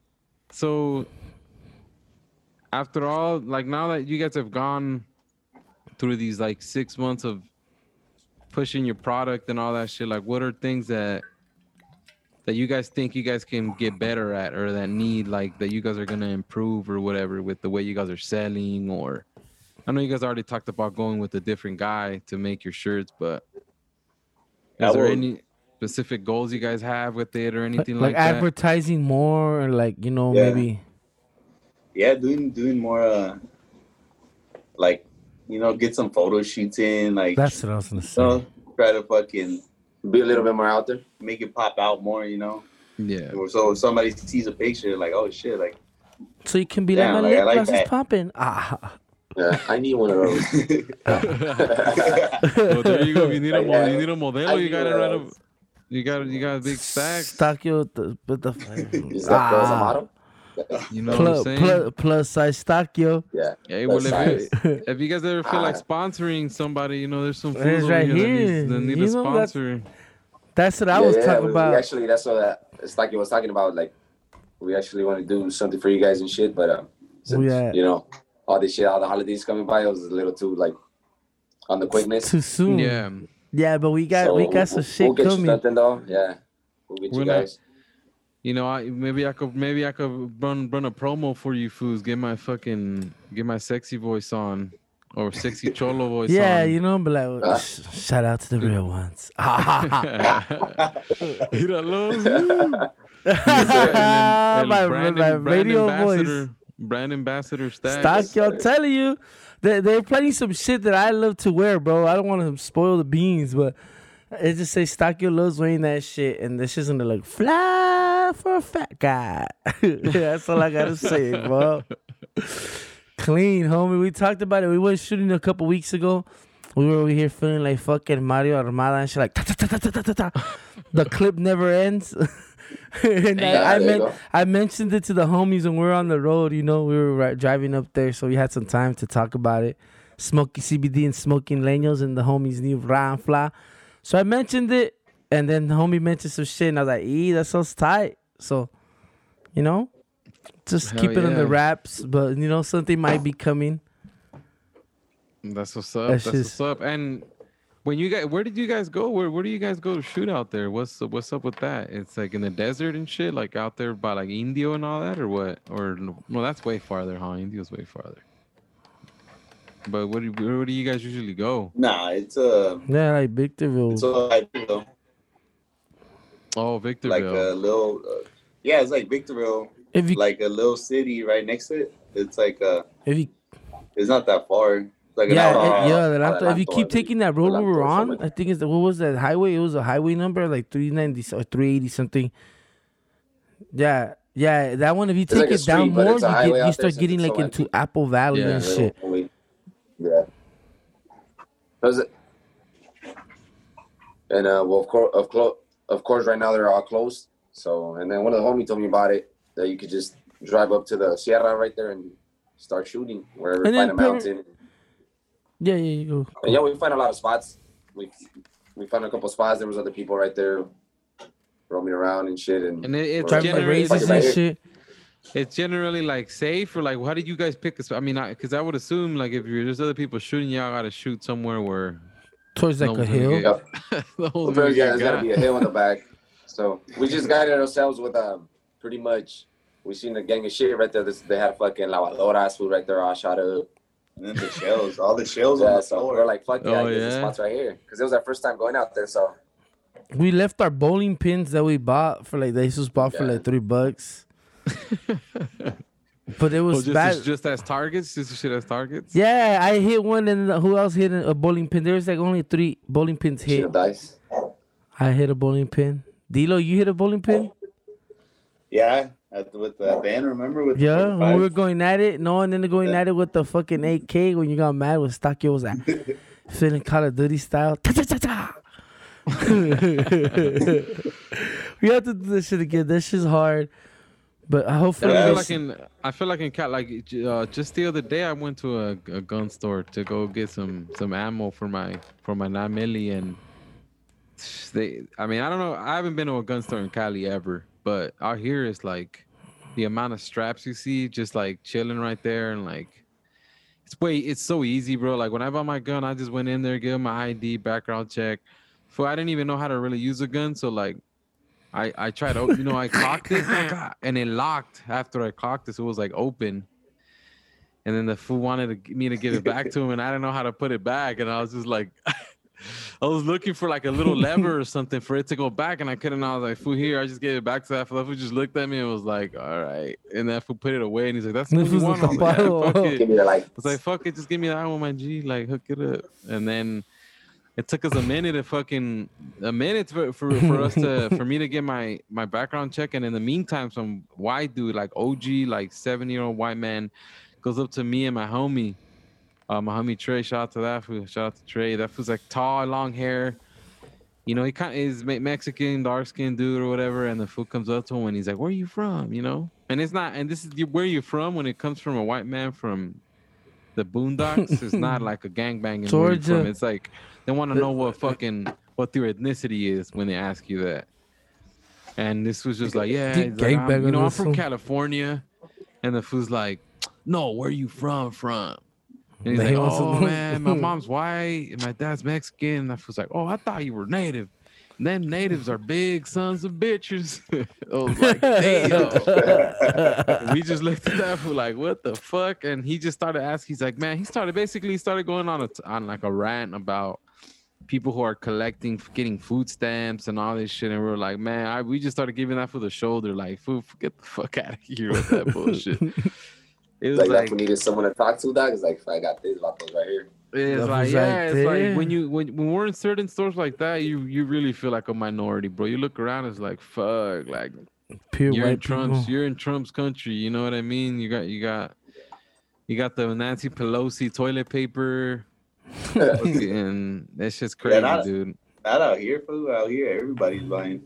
So, after all, like now that you guys have gone through these like six months of pushing your product and all that shit, like what are things that that you guys think you guys can get better at, or that need like that you guys are gonna improve or whatever with the way you guys are selling, or I know you guys already talked about going with a different guy to make your shirts, but I is there will- any specific goals you guys have with it or anything like like, that? advertising more, or like you know Yeah. maybe. Yeah, doing doing more uh like you know, get some photo shoots in, like That's what I was gonna you say. know, try to fucking Be a little bit more out there. make it pop out more, you know. Yeah. So if somebody sees a picture, like, oh shit, like So you can be Yeah, like, my like, I lip like gloss is popping. Ah, Yeah, I need one of those. well, there you go. You need a Like, mo- you need a I modelo, you got it one right of up. those. You got you got a big stack. Stock you with the with the Is that girls a ah, model? You know what I'm saying? plus, plus size stock yo. Yeah. Hey, well, if, size. you, if you guys ever feel like Ah. sponsoring somebody, you know, there's some fools right here, that, here. needs, that need You a know, that's- sponsor. That's what I Yeah, was yeah, talking we, we about. actually, that's what uh, it's like you was talking about. Like, we actually want to do something for you guys and shit. But um, since, Yeah. you know, all this shit, all the holidays coming by, it was a little too like on the quickness. Too soon. Yeah, Yeah, but we got we got some we'll, shit we'll get coming. you something though. Yeah, we'll get We're you not- guys. You know, I maybe I could maybe I could run run a promo for you fools. Get my fucking get my sexy voice on or sexy cholo voice Yeah, on. you know, but like, oh, ah. sh- shout out to the real ones. Míralo. my, El my, brand, my brand radio voice. ambassador, brand ambassador stack. Stock, yo, I'm telling you, they, they're playing some shit that I love to wear, bro. I don't want to spoil the beans, but it just say Stockio loves wearing that shit, and this shit's gonna look fly for a fat guy. That's all I gotta say, bro. Clean, homie. We talked about it. We went shooting a couple weeks ago. We were over here feeling like fucking Mario Armada and shit, like ta, ta, ta, ta, ta, ta, ta. the clip never ends. and I, I, meant. I mentioned it to the homies when we were on the road. You know, we were ri- driving up there, so we had some time to talk about it. Smoking CBD and smoking leños and the homies new Ryan Fly. So I mentioned it, and then the homie mentioned some shit, and I was like, "E, that sounds tight." So, you know, just Hell keep it in the wraps, but you know, something might be coming. That's what's up. That's That's, just- what's up. And when you guys, where did you guys go? Where where do you guys go to shoot out there? What's what's up with that? It's like in the desert and shit, like out there by like Indio and all that, or what? Or no, that's way farther, huh? Indio's way farther. But what do where do you guys usually go? nah, it's uh Yeah, like Victorville. it's all like you know, Oh, Victorville. like a little uh, yeah, it's like Victorville, if you like a little city right next to it. It's like uh if you it's not that far. It's like yeah, hour. it- yeah, Adelanto, if you keep taking that road we were on. I think it's what was that highway? It was a highway number like three ninety or three eighty something. Yeah, yeah, that one. If you It's take like it down street, but more, you get you start getting like so into empty. Apple Valley Yeah, and shit. Yeah. Does it? And uh, well, of course, of, clo- of course, right now they're all closed. So, and then one of the homies told me about it that you could just drive up to the Sierra right there and start shooting wherever And find a put it- mountain. Yeah, yeah, you go. And yeah, we find a lot of spots. We we found a couple spots. There was other people right there roaming around and shit. And, And it, it's Right, Driving like generally right shit. it's generally like safe or like how did you guys pick a? I mean, because I, would assume like if you're there's other people shooting, y'all gotta shoot somewhere where Towards no like a hill. get- Yep. no one's Well, gonna yeah, there's gotta be a hill in the back. So we just guided ourselves with um pretty much. We seen a gang of shit right there. This, they had fucking lavadoras food right there, all shot up. And then the shells, all the shells on Yeah, the so floor. we're like, fuck yeah, Oh, I yeah? the spot's right here because it was our first time going out there. So We left our bowling pins that we bought for like they just bought for like three bucks. but it Oh, was just, bad. just as targets, just as shit as targets. Yeah, I hit one, and who else hit a bowling pin? There was like only three bowling pins shit hit. dice. I hit a bowling pin. Dilo, you hit a bowling pin? Yeah, at the, with the band, remember with the Yeah, when we 45? were going at it. No, and then going at it with the fucking AK when you got mad with Stockyo was like feeling Call of Duty style. Ta ta ta ta. we have to do this shit again. This shit's hard, but hopefully, I feel like in I feel like in Cat like uh, just the other day I went to a, a gun store to go get some some ammo for my for my nine milli and they I mean I don't know. I haven't been to a gun store in Cali ever but out here it's like the amount of straps you see just like chilling right there and like it's way it's so easy bro. Like when I bought my gun I just went in there give my ID background check. For I didn't even know how to really use a gun so like I I tried to, you know, I cocked it and it locked after I cocked it, so it was like open. And then the fool wanted to, me to give it back to him, and I didn't know how to put it back, and I was just like, I was looking for like a little lever or something for it to go back, and I couldn't. I was like, "Fool, here!" I just gave it back to that fool. That fool just looked at me and was like, "All right," and that fool put it away, and he's like, "That's the This you was want." the I was like, "Yeah, fuck tapado. it." Give me the like. I was like, fuck it, just give me that one, my G. Like, hook it up. And then it took us a minute to fucking a minute for, for, for us to for me to get my my background check. And in the meantime, some white dude, like OG, like seven year old white man, goes up to me and my homie. Uh, homie Trey, shout out to that fool. Shout out to Trey. That fool's like tall, long hair. You know, he kind of is Mexican, dark skinned dude or whatever. And the fool comes up to him and he's like, "Where are you from?" You know, and it's not. And this is where you from when it comes from a white man from the Boondocks. it's not like a gangbanging. You from. Georgia. It's like they want to know what fucking what your ethnicity is when they ask you that. And this was just like, yeah, like, I'm- you know, I'm from California, and the fool's like, no, where you from? From? And he's like, oh man, my mom's white and my dad's Mexican. And I was like, oh, I thought you were native. Them natives are big sons of bitches. I was like, damn. we just looked at that fool like, what the fuck? And he just started asking. He's like, man, he started basically started going on a on like a rant about people who are collecting, getting food stamps and all this shit. And we are like, man, I, we just started giving that for the shoulder, like, fool, get the fuck out of here with that bullshit. It was Like, like, like we needed someone to talk to. Dog, it's like I got this about those right here. it's like, was yeah, right it's like when you when, when we're in certain stores like that, you you really feel like a minority, bro. You look around, it's like fuck, like Pure you're in Trump's people. you're in Trump's country. You know what I mean? You got you got you got the Nancy Pelosi toilet paper, and that's just crazy, not- dude. Not out here, fool. Out here, everybody's buying.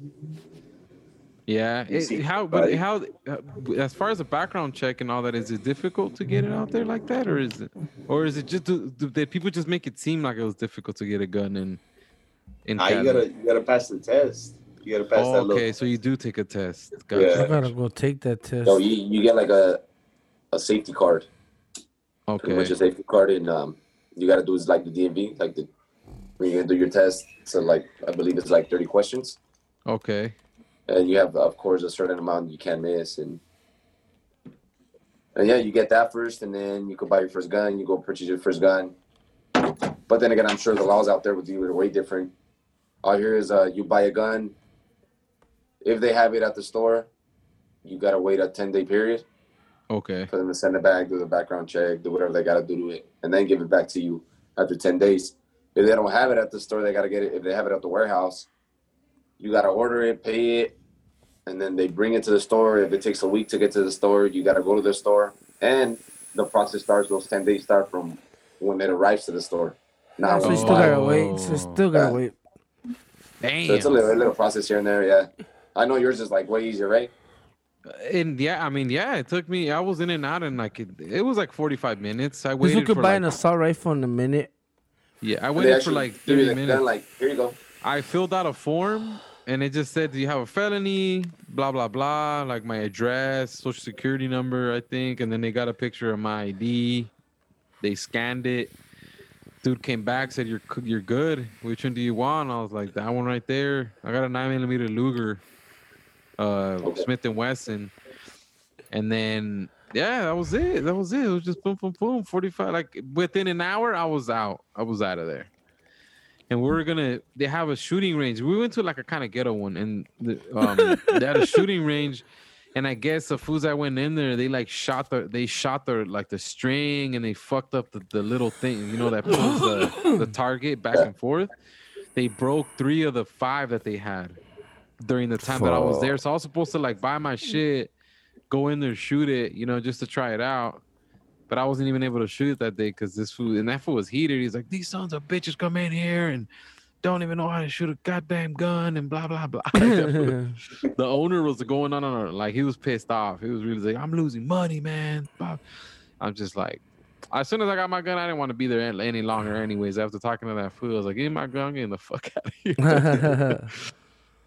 Yeah, it, see how but everybody. how uh, as far as the background check and all that, is it difficult to get it out there like that, or is it, or is it just do, do, did people just make it seem like it was difficult to get a gun and? In Nah, you gotta you gotta pass the test. You gotta pass Oh, that okay, little. so you do take a test. Yeah. Gotcha. I gotta go take that test. So you, you get like a a safety card, pretty Okay. much a safety card, and um, you got to do is like the DMV, like the when you're do your test. So like I believe it's like 30 questions, Okay. And you have of course a certain amount you can't miss, and and yeah, you get that first, and then you go buy your first gun. You go purchase your first gun. But then again, I'm sure the laws out there with you are way different. All here is uh, you buy a gun. If they have it at the store, you gotta wait a 10 day period Okay. for them to send it back, do the background check, do whatever they got to do to it, and then give it back to you after 10 days. If they don't have it at the store, they got to get it. If they have it at the warehouse, you got to order it, pay it, and then they bring it to the store. If it takes a week to get to the store, you got to go to the store. And the process starts, those 10 days start from when it arrives to the store. Not so you you still gotta wait. So you still gotta Yeah. wait. Damn. So it's a little, a little process here and there, yeah. I know yours is like way easier, right? and yeah, I mean, yeah, it took me. I was in and out in like it, it was like forty five minutes. I This waited we could for buy like, an assault rifle in a minute. yeah, I waited for like give you thirty minutes. gun, like, here you go. I filled out a form and it just said, "Do you have a felony?" Blah blah blah, like my address, social security number, I think, and then they got a picture of my ID. They scanned it. Dude came back, said, "You're you're good. Which one do you want?" I was like, "That one right there. I got a nine millimeter Luger, uh, Smith and Wesson." And then yeah, that was it. That was it. It was just boom, boom, boom. Forty five. Like within an hour, I was out. I was out of there and we were gonna they have a shooting range. We went to like a kind of ghetto one and the, um, they had a shooting range. And i guess the fools that went in there they like shot the they shot the like the string and they fucked up the, the little thing you know that pulls the, the target back and forth. They broke three of the five that they had during the time that i was there. So i was supposed to like buy my shit go in there shoot it you know just to try it out but I wasn't even able to shoot it that day because this fool and that fool was heated. He's like, these sons of bitches come in here and don't even know how to shoot a goddamn gun and blah blah blah. the owner was going on on like he was pissed off. He was really like, I'm losing money, man. I'm just like, as soon as I got my gun, I didn't want to be there any longer. Anyways, after talking to that fool, I was like, "Give me my gun, I'm getting the fuck out of here."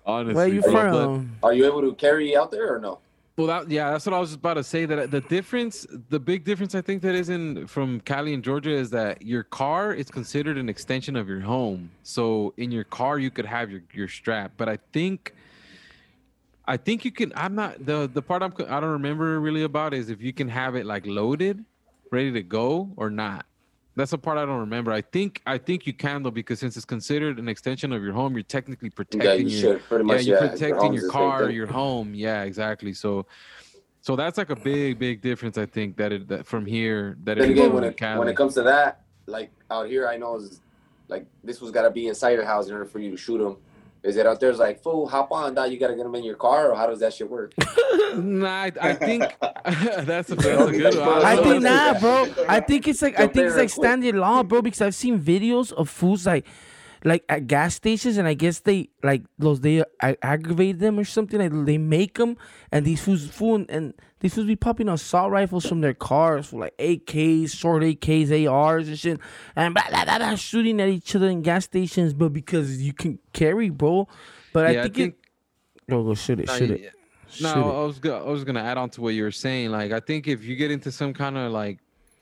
Honestly, Where you bro, but- from? Are you able to carry out there or no? Well, that, yeah, that's what I was about to say. That the difference, the big difference, I think that is in from Cali and Georgia is that your car is considered an extension of your home. So in your car, you could have your your strap, but I think I think you can. I'm not the the part I'm I don't remember really about is if you can have it like loaded, ready to go or not. That's the part I don't remember. I think I think you can though because since it's considered an extension of your home, you're technically protecting Yeah, you your should pretty yeah, you're Yeah, protecting home's your car, your home. Yeah, exactly. So, so that's like a big, big difference. I think that it that from here that Then it again, when it when it comes to that, like out here, I know is like this was gotta be inside your house in order for you to shoot them. Is it out there's like, fool, hop on, that you gotta get them in your car, or how does that shit work? Nah, I, I think that's a, that's a good one. I don't think know. nah, bro. I think it's like I think it's like quick. standard law, bro. Because I've seen videos of fools like, like at gas stations, and I guess they like those they uh, aggravate them or something. Like they make them, and these fools fool and these fools be popping assault rifles from their cars for like AKs, short AKs, ARs, and shit, and blah, blah, blah, blah, shooting at each other in gas stations, but because you can carry, bro. But Yeah, I think, it. Go go shoot it, shoot it. No, shoot. I was go- I was gonna add on to what you were saying. Like, I think if you get into some kind of like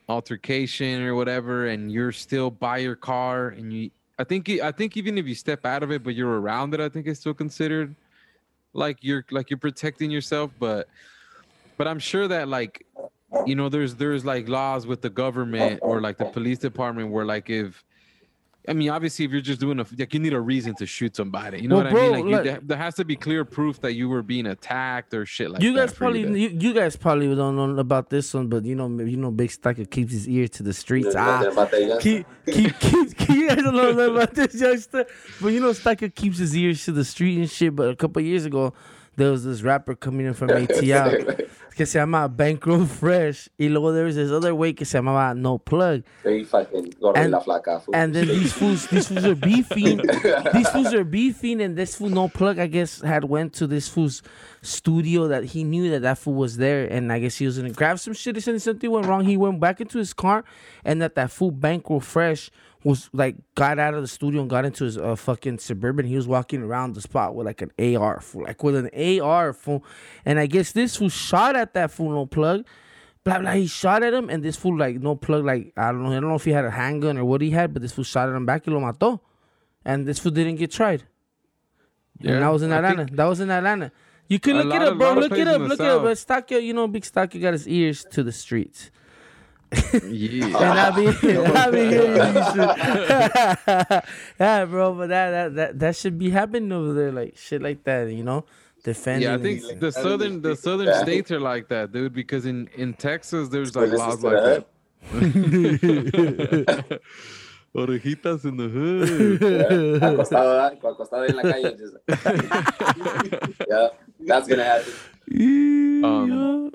altercation or whatever, and you're still by your car, and you, I think, I think even if you step out of it, but you're around it, I think it's still considered like you're like you're protecting yourself. But, but I'm sure that like, you know, there's there's like laws with the government or like the police department where like if. I mean, obviously, if you're just doing a like, you need a reason to shoot somebody. You know Well, what bro, I mean? Like, like- there, there has to be clear proof that you were being attacked or shit like you guys for probably to- you, you guys probably don't know about this one, but you know you know Big Stacker keeps his ear to the streets. Ah, keep, keep, keep, keep, you guys don't know nothing about this youngster, but you know Stacker keeps his ears to the street and shit. But a couple years ago, there was this rapper coming in from ATL que se llama Bankroll Fresh, y luego there was this other way que se llamaba No Plug. They fucking gordo And- la flaca. fool. And then these fools, these fools are beefing. these fools are beefing, and this fool no plug, I guess, had went to this fool's studio that he knew that that fool was there, and I guess he was gonna grab some shit. And something went wrong. He went back into his car, and that that fool bankroll fresh was like got out of the studio and got into his uh, fucking suburban. He was walking around the spot with like an AR, fool, like with an AR, fool. And I guess this fool shot at that fool no plug blah blah. He shot at him, and this fool like no plug. Like I don't know. I don't know if he had a handgun or what he had, but this fool shot at him back. Y lo mató, and this fool didn't get tried. Yeah, and that was in Atlanta. That was in Atlanta. You can look it up, bro. Look it up. Look it up. But South. You know, Big Stockyo got his ears to the streets. Yeah. And I be, I be hearing shit. yeah, bro. But that, that that that should be happening over there, like shit like that. You know, defending. Yeah, I think and- the southern the southern Yeah. states are like that, dude. Because in in Texas, there's like this laws is like the that. Orejitas in the hood. Yeah, acostado, acostado en la calle. Yeah, that's gonna happen. Um,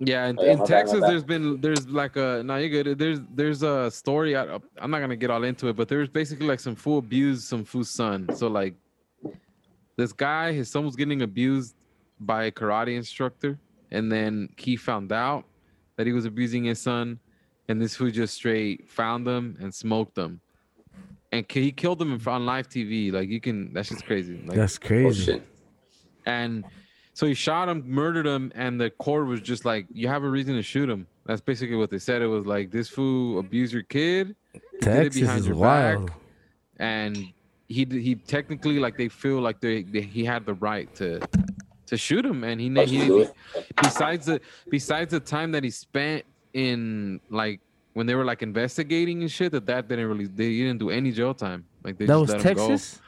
Yeah, in, Oh, yeah, in my bad, my Texas, bad. there's been there's like a no, you're good. There's there's a story. I, I'm not gonna get all into it, but there's basically like some fool abused some fool's son. So like, this guy, his son was getting abused by a karate instructor, and then he found out that he was abusing his son, and this fool just straight found them and smoked them, and he killed them on live TV. Like you can, that's just crazy. Like That's Oh crazy. shit. and so he shot him, murdered him, and the court was just like, "You have a reason to shoot him." That's basically what they said. It was like this fool abused your kid, did it behind your back. and he he technically like they feel like they, they he had the right to to shoot him, and he, he, besides the besides the time that he spent in like when they were like investigating and shit, that that didn't really they didn't do any jail time. Like they That just was let him go Texas.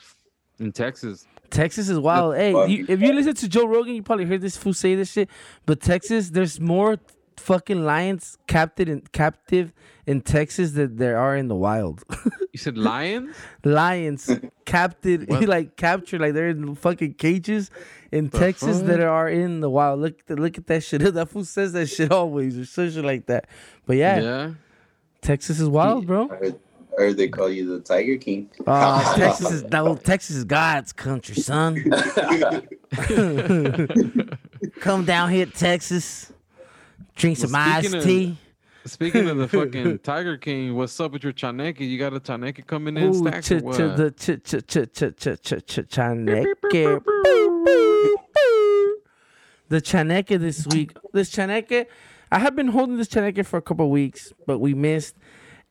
in Texas. Texas is wild. Hey, you, if you listen to Joe Rogan, you probably heard this fool say this shit. But Texas, there's more fucking lions captive in captive in Texas than there are in the wild. You said lions? lions captive, like captured, like they're in fucking cages in Texas that are in the wild. Look, look at that shit. That fool says that shit always or some shit like that. But yeah, yeah. Texas is wild, bro. I heard, they call you the Tiger King. Uh, Texas is no, Texas is God's country, son. Come down here, to Texas. Drink Well, some iced speaking of- tea. Speaking of the fucking Tiger King, what's up with your Chaneke? You got a Chaneke coming in Ooh, stacks ch- or ch- what? the ch- ch- ch- ch- ch- ch- ch- Chaneke. The Chaneke this week. This Chaneke, I have been holding this Chaneke for a couple weeks, but we missed.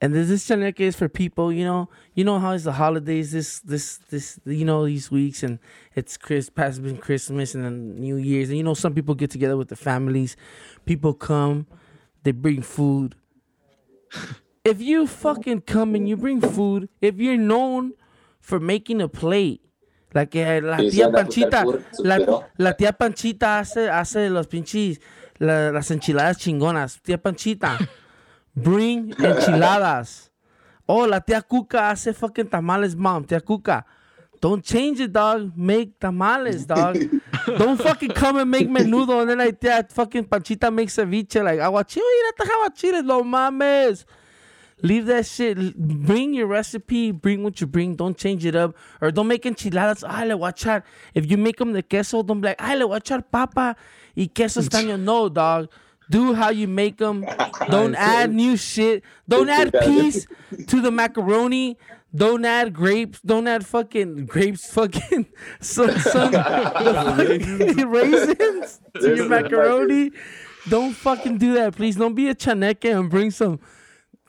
And this this chaneque is for people, you know. You know how it's the holidays this this this you know these weeks, and it's Chris past been Christmas and then New Year's, and you know some people get together with their families. People come, they bring food. if you fucking come and you bring food, if you're known for making a plate, like eh, la tía anda a buscar Panchita, la, la tía Panchita hace, hace los pinches, la- las enchiladas chingonas. Tía Panchita, bring enchiladas. Oh, la tía Cuca hace fucking tamales, mom. Tía Cuca, don't change it, dog. Make tamales, dog. don't fucking come and make menudo and then like tía fucking Panchita makes ceviche. Like, aguachile, y aguachile, no mames. Leave that shit. Bring your recipe. Bring what you bring. Don't change it up. Or don't make enchiladas. Ah, le a echar. If you make them the queso, don't be like, ah, le a echar papa y queso estaño. No, dog. Do how you make them. Don't add new shit. Don't add peas to the macaroni. Don't add grapes. Don't add fucking grapes. Fucking some, some fucking raisins to your macaroni. Don't fucking do that, please. Don't be a chaneque and bring some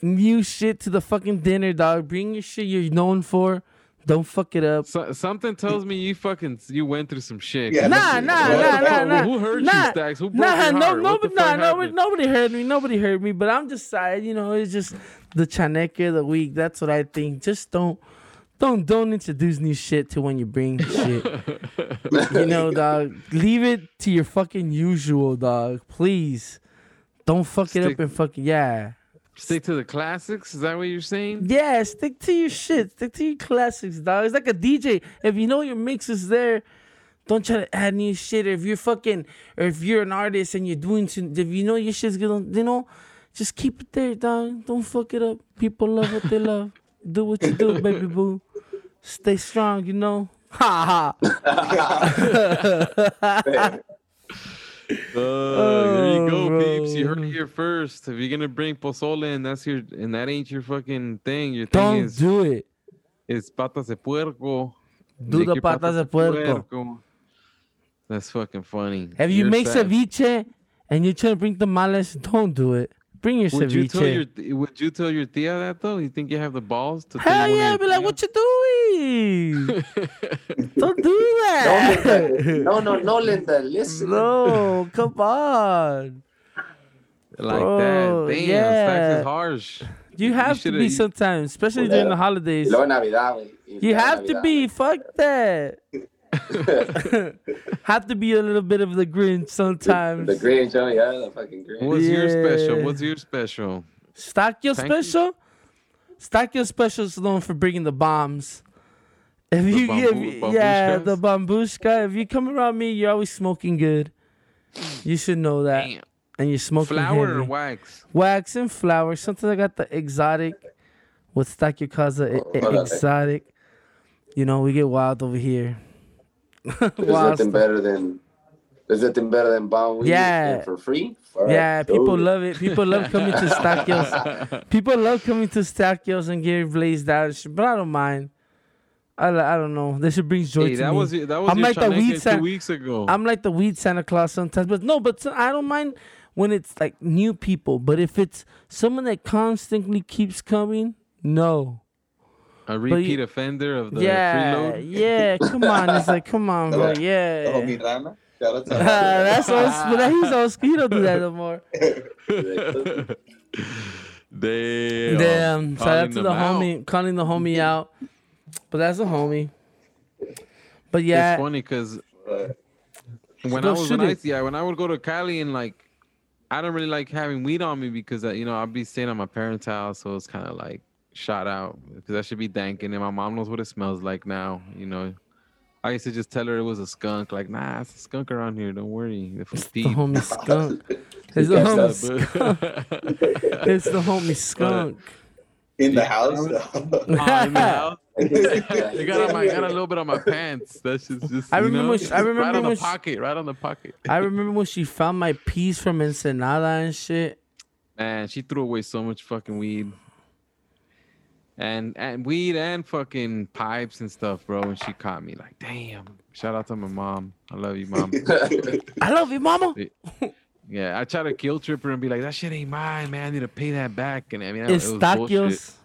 new shit to the fucking dinner, dog. Bring your shit you're known for. Don't fuck it up. So, something tells me you fucking you went through some shit. Yeah, Nah, nah, what nah, nah, nah. Who hurt nah, you, Stacks? Who broke nah, your no, heart? no, What the nah, fuck nobody, nobody heard me. Nobody heard me. But I'm just sad, you know. It's just the chaneque of the week. That's what I think. Just don't, don't, don't introduce new shit to when you bring shit. you know, dog. Leave it to your fucking usual, dog. Please, don't fuck it up and fucking yeah. Stick to the classics. Is that what you're saying? Yeah, stick to your shit. Stick to your classics, dog. It's like a DJ. If you know your mix is there, don't try to add new shit. Or if you're fucking, or if you're an artist and you're doing, some, if you know your shit's gonna, you know, just keep it there, dog. Don't fuck it up. People love what they love. Do what you do, baby boo. Stay strong, you know. Ha ha. Uh, there you go, Oh, peeps. You heard bro. it here first. If you're gonna bring pozole and that's your and that ain't your fucking thing, your thing Don't is do it. it. is patas de puerco. Do the your patas de puerco. That's fucking funny. If you You're make sad. ceviche and you're trying to bring tamales, don't do it. Bring your would you tell ceviche. your would you tell your tia that though? You think you have the balls to tell Hell yeah, be like, what you doing? Don't do No, that. Linda. No, no, no, Linda. Listen. no, come on. like Bro, that? Oh, Damn, yeah. Stacks is harsh. You have to be sometimes, especially during the holidays. Y Navidad, You have to be. Fuck that. have to be a little bit of the Grinch sometimes. The Grinch, oh yeah, the fucking Grinch. What's your special? What's your special? Stock your Thank you. special. Stock your special is known for bringing the bombs. If The you give, bambu- yeah, bambushkas? the bambushka. If you come around me, you're always smoking good. You should know that. Damn. And you're smoking Flour heavy. or wax? wax and flour. Sometimes I got the exotic with Stock Your Casa e- Oh, okay. exotic. You know, we get wild over here. There's wild nothing better than. There's nothing better than bomb weed Yeah. for free. For Yeah, dude. people love it. People love coming to Stackios. People love coming to Stackios and getting blazed out, and shit, but I don't mind. I, I don't know. This shit brings joy Hey, to that me. was that was I'm like the Chaneque weed two weeks ago. I'm like the weed Santa Claus sometimes, but no, but I don't mind when it's like new people. But if it's someone that constantly keeps coming, no. a you- repeat offender of the yeah, freeload. yeah. Come on, it's like come on, bro. Yeah. homie Rana. Shout out to ah, That's old school. That- He's old school. He don't do that no more. Damn. Damn. Shout out to them the out. homie, calling the homie out. But that's a homie. But yeah, It's funny because Uh, when I was shoot when I, yeah when I would go to Cali and like I don't really like having weed on me because uh, you know I'd be staying at my parents' house, so it's kind of like shot out because I should be danking, and my mom knows what it smells like now. You know, I used to just tell her it was a skunk. Like, nah, it's a skunk around here. Don't worry. If it's the deep. homie skunk. It's the homie skunk. It's the homie skunk. Ah, in the house. Oh, in the house. I got, on my, got a little bit on my pants. That's just, just I you remember know, she- I remember right on when the she- pocket, right on the pocket. I remember when she found my piece from Ensenada and shit. Man, she threw away so much fucking weed. And and weed and fucking pipes and stuff, bro. And she caught me like, damn. Shout out to my mom. I love you, mom. I love you, mama. Yeah, I try to kill Tripper and be like, "That shit ain't mine, man. I need to pay that back." And I mean, it was.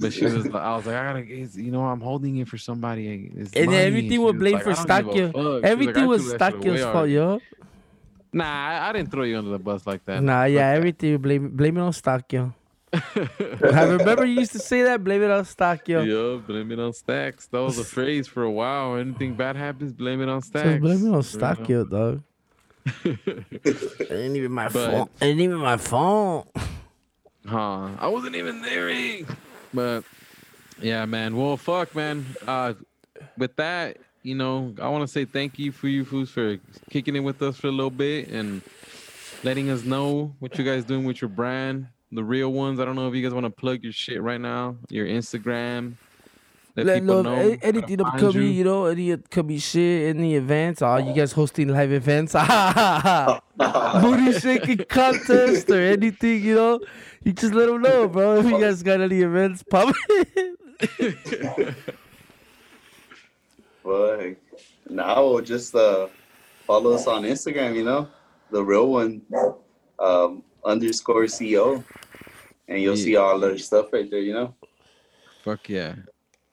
But she was, like- I was like, I gotta, you know, I'm holding it for somebody. It's And money. everything was blamed like, for "I don't give a Staquio. fuck." She was like, Everything was threw that shit away Staquio's fault, yo. Nah, I, I didn't throw you under the bus like that. Nah, yeah, everything you blame blame it on Staquio. I remember you used to say that, blame it on Staquio. Yeah, blame it on Stacks. That was a phrase for a while. Anything bad happens, blame it on So Stacks. blame it on? Staquio, dog. it ain't even my But- fault. It ain't even my fault. Huh. I wasn't even there. But yeah, man. Well, fuck, man. Uh, with that, you know, I want to say thank you for you fools for kicking it with us for a little bit and letting us know what you guys doing with your brand, the real ones. I don't know if you guys want to plug your shit right now, your Instagram. Let, Let people know know. if anything find upcoming, you. you know, any upcoming shit, any events. Are you guys hosting live events? Booty shaking contest or anything, you know? You just let them know, bro. If you guys got any events popping. But now just uh, follow us on Instagram, you know, the real one, um, underscore CO, and you'll see all their stuff right there, you know. Fuck yeah.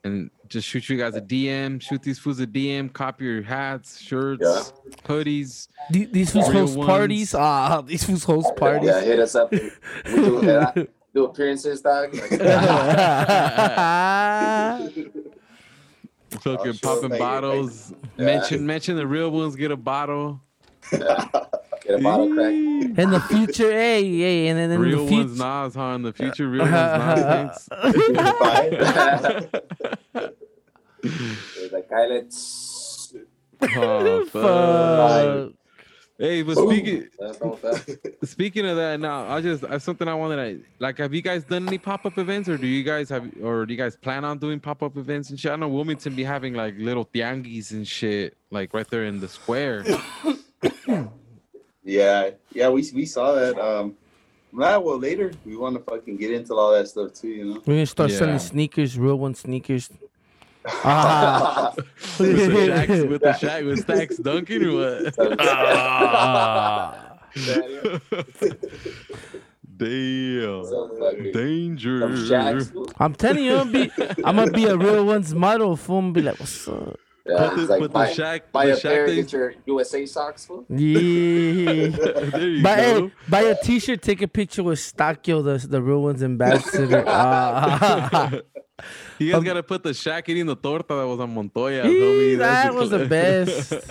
And just shoot you guys a DM. Shoot these fools a DM. Copy your hats, shirts, Yeah. hoodies. these, these fools host ones. parties. Ah, these fools host parties. Yeah, hit us up. We do, uh, do appearances, dog. Fucking popping thank bottles. Yeah. Mention mention the real ones get a bottle. Get a bottle crack. Mm. In the future, hey, hey, and then in real the ones. Nas, huh? In the future, real ones uh-huh. Nas Like, "Hey, Oh, fuck. Fuck. Hey, but speaking That's not that. speaking of that, now I just I something I wanted to like. Have you guys done any pop up events, or do you guys have, or do you guys plan on doing pop up events and shit? I know Wilmington be having like little tianguis and shit, like right there in the square. Yeah, yeah, we we saw that. Um, nah, well, later we want to fucking get into all that stuff too, you know. We're gonna start Yeah. selling sneakers, real one sneakers. Ah. with the shacks, with the shack, with stacks dunking or what? Ah. Damn. Some Danger. I'm telling you, I'm gonna be, I'm gonna be a real one's model. Fool, I'm be like, what's up? Yeah, Put the, like put buy, the shack, buy the a pair, shack get thing. your USA socks, fool. Yeah. There you Buy, go. hey, buy a T-shirt, take a picture with Staquio, the the real one's ambassador. Ah. You guys Um, gotta put the shack eating the torta that was on Montoya. Homie. That was the best.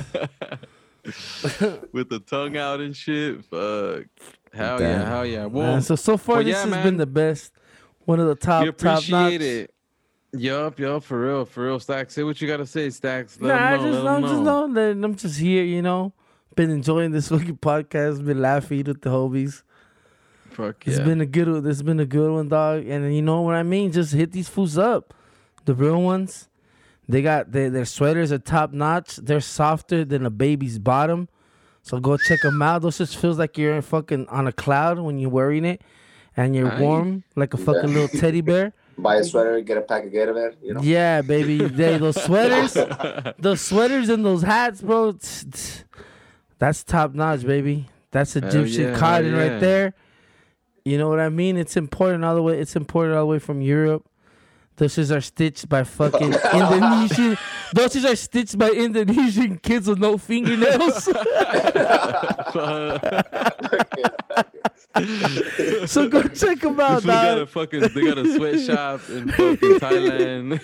With the tongue out and shit. Fuck. Hell Damn. yeah, hell yeah. Man, so so far well, this yeah, has man. been the best. One of the top we top notch. appreciate it. Yup, yup, for real, for real. Stacks, say what you gotta say, Stacks. Let Nah, I just, I'm just know. know that I'm just here, you know. Been enjoying this fucking podcast, been laughing with the hobies. Fuck It's yeah. been a good one. Has been a good one, dog. And you know what I mean? Just hit these fools up. The real ones. They got their, their sweaters are top notch. They're softer than a baby's bottom. So go check them out. Those just feels like you're fucking on a cloud when you're wearing it, and you're Nice. warm like a fucking Yeah. little teddy bear. Buy a sweater, get a pack of Gatorade, you know. Yeah, baby. They, those sweaters, those sweaters and those hats, bro. tss, tss, That's top notch, baby. That's Egyptian yeah, cotton yeah. right there. You know what I mean? It's important all the way. It's imported all the way from Europe. Those shits are stitched by fucking Indonesian. Those are stitched by Indonesian kids with no fingernails. so go check them out, fool got a fucking, they got a sweatshop in fucking Thailand.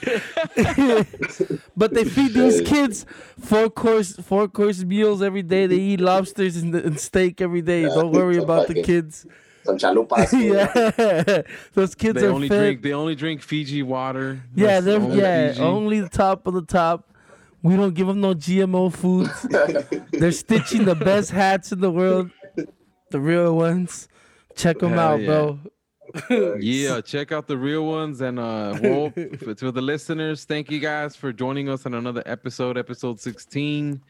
but they feed these kids four course four course meals every day. They eat lobsters and, and steak every day. Don't worry about the kids. Some chalupas. fool, you know. yeah, those kids they are only fed. drink, they only drink Fiji water. yeah, That's they're only yeah Fiji. only the top of the top. We don't give them no GMO foods. they're stitching the best hats in the world, the real ones. Check them Hell out, yeah. bro. Yeah, check out the real ones. And uh, well, for, to the listeners, thank you guys for joining us on another episode, episode 16.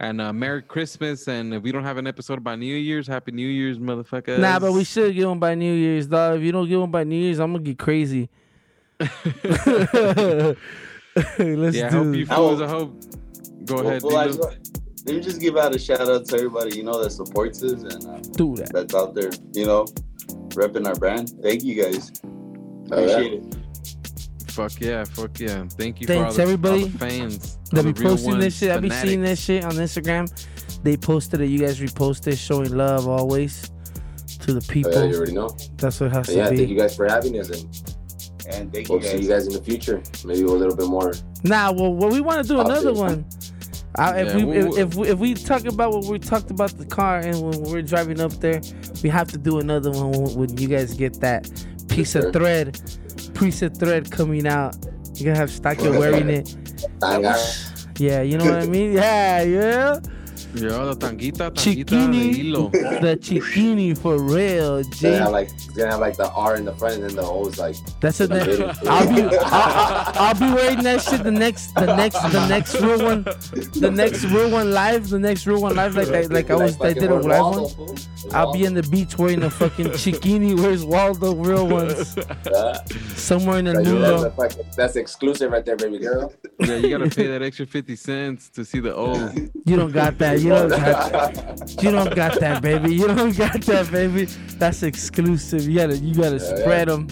And uh, Merry Christmas. And if we don't have an episode by New Year's, Happy New Year's, motherfuckers. Nah, but we should give them by New Year's, dog. If you don't give them by New Year's, I'm gonna get crazy. Let's Yeah, I do hope it. you I will- fools. I hope. Go Well, ahead, well, I just- let me just give out a shout out to everybody you know that supports us and uh, Do that. that's out there. You know, repping our brand. Thank you guys. Yeah. Appreciate it. Fuck yeah, fuck yeah. Thank you Thanks, for all the, everybody all the fans. They all be the posting this shit. I'll be seeing this shit on Instagram. They posted it. You guys reposted, showing love always to the Oh, people. yeah, you already know. That's what it has But yeah, to thank you guys for having us, and And thank we'll you see guys. you guys in the future. Maybe a little bit more. Nah, well, well we want to do I'll another one. Uh, if Yeah, we we'll- if, if we if we talk about what we talked about the car and when we're driving up there, we have to do another one when, when you guys get that piece Yes, of thread, piece of thread coming out. You're gonna have Staki wearing it. Yeah, you know what I mean? Yeah, yeah. Yeah, the tanguita, tanguita de Chiquini, hilo. the chiquini for real, It's gonna have like it's gonna have like the R in the front and then the O is like That's it. the That. I'll be, I'll, I'll, I'll be wearing that shit. The next, the next, the next real one, the next real one live, the next real one live, like I, like I was, I did a Where's live Waldo, one. fool? I'll be in the beach wearing a fucking chiquini. Where's Waldo? Real ones, Yeah. somewhere in the Like, that's, nudo. a that's exclusive right there, baby girl. Yeah, you gotta pay that extra 50 cents to see the O. You don't got that. You don't got. You don't got that, baby. You don't got that, baby. That's exclusive. You gotta, you gotta Yeah, yeah. spread them.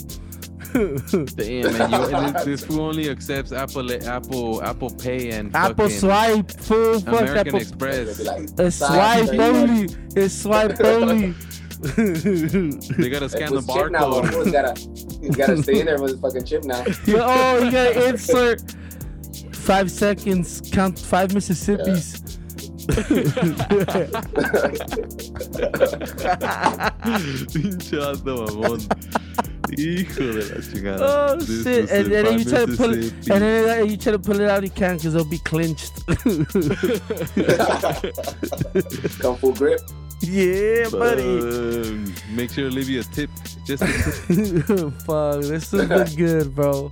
Damn, man. You, and this, this fool only accepts Apple, Apple, Apple Pay and Apple swipe, full fuck American Apple. Express. Be like, A Sorry, swipe baby. only. It's swipe only. They gotta scan the who's chip now, barcode. He's gotta, he's gotta stay in there with his fucking chip now. Yeah, oh, you gotta insert five seconds, count five Mississippis. Pinche vato mamón. Hijo de la chingada. oh This shit! And, and then you try to pull it, Mississippi. and then uh, you try to pull it out, you can't because it'll be clinched. Come full grip. yeah, buddy. Um, make sure to leave you a tip. Just a tip. Fuck, this has been good, bro.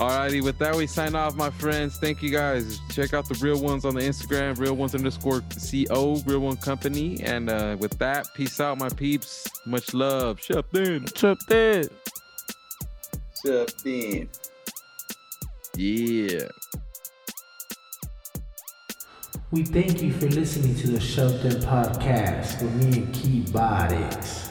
Alrighty, with that we sign off, my friends. Thank you guys. Check out the real ones on the Instagram, real ones underscore co, real one company. And uh, with that, peace out, my peeps. Much love. Shut in. Tripped in. Shut in. Yeah. We thank you for listening to the Shelton Podcast with me and Key Bodies.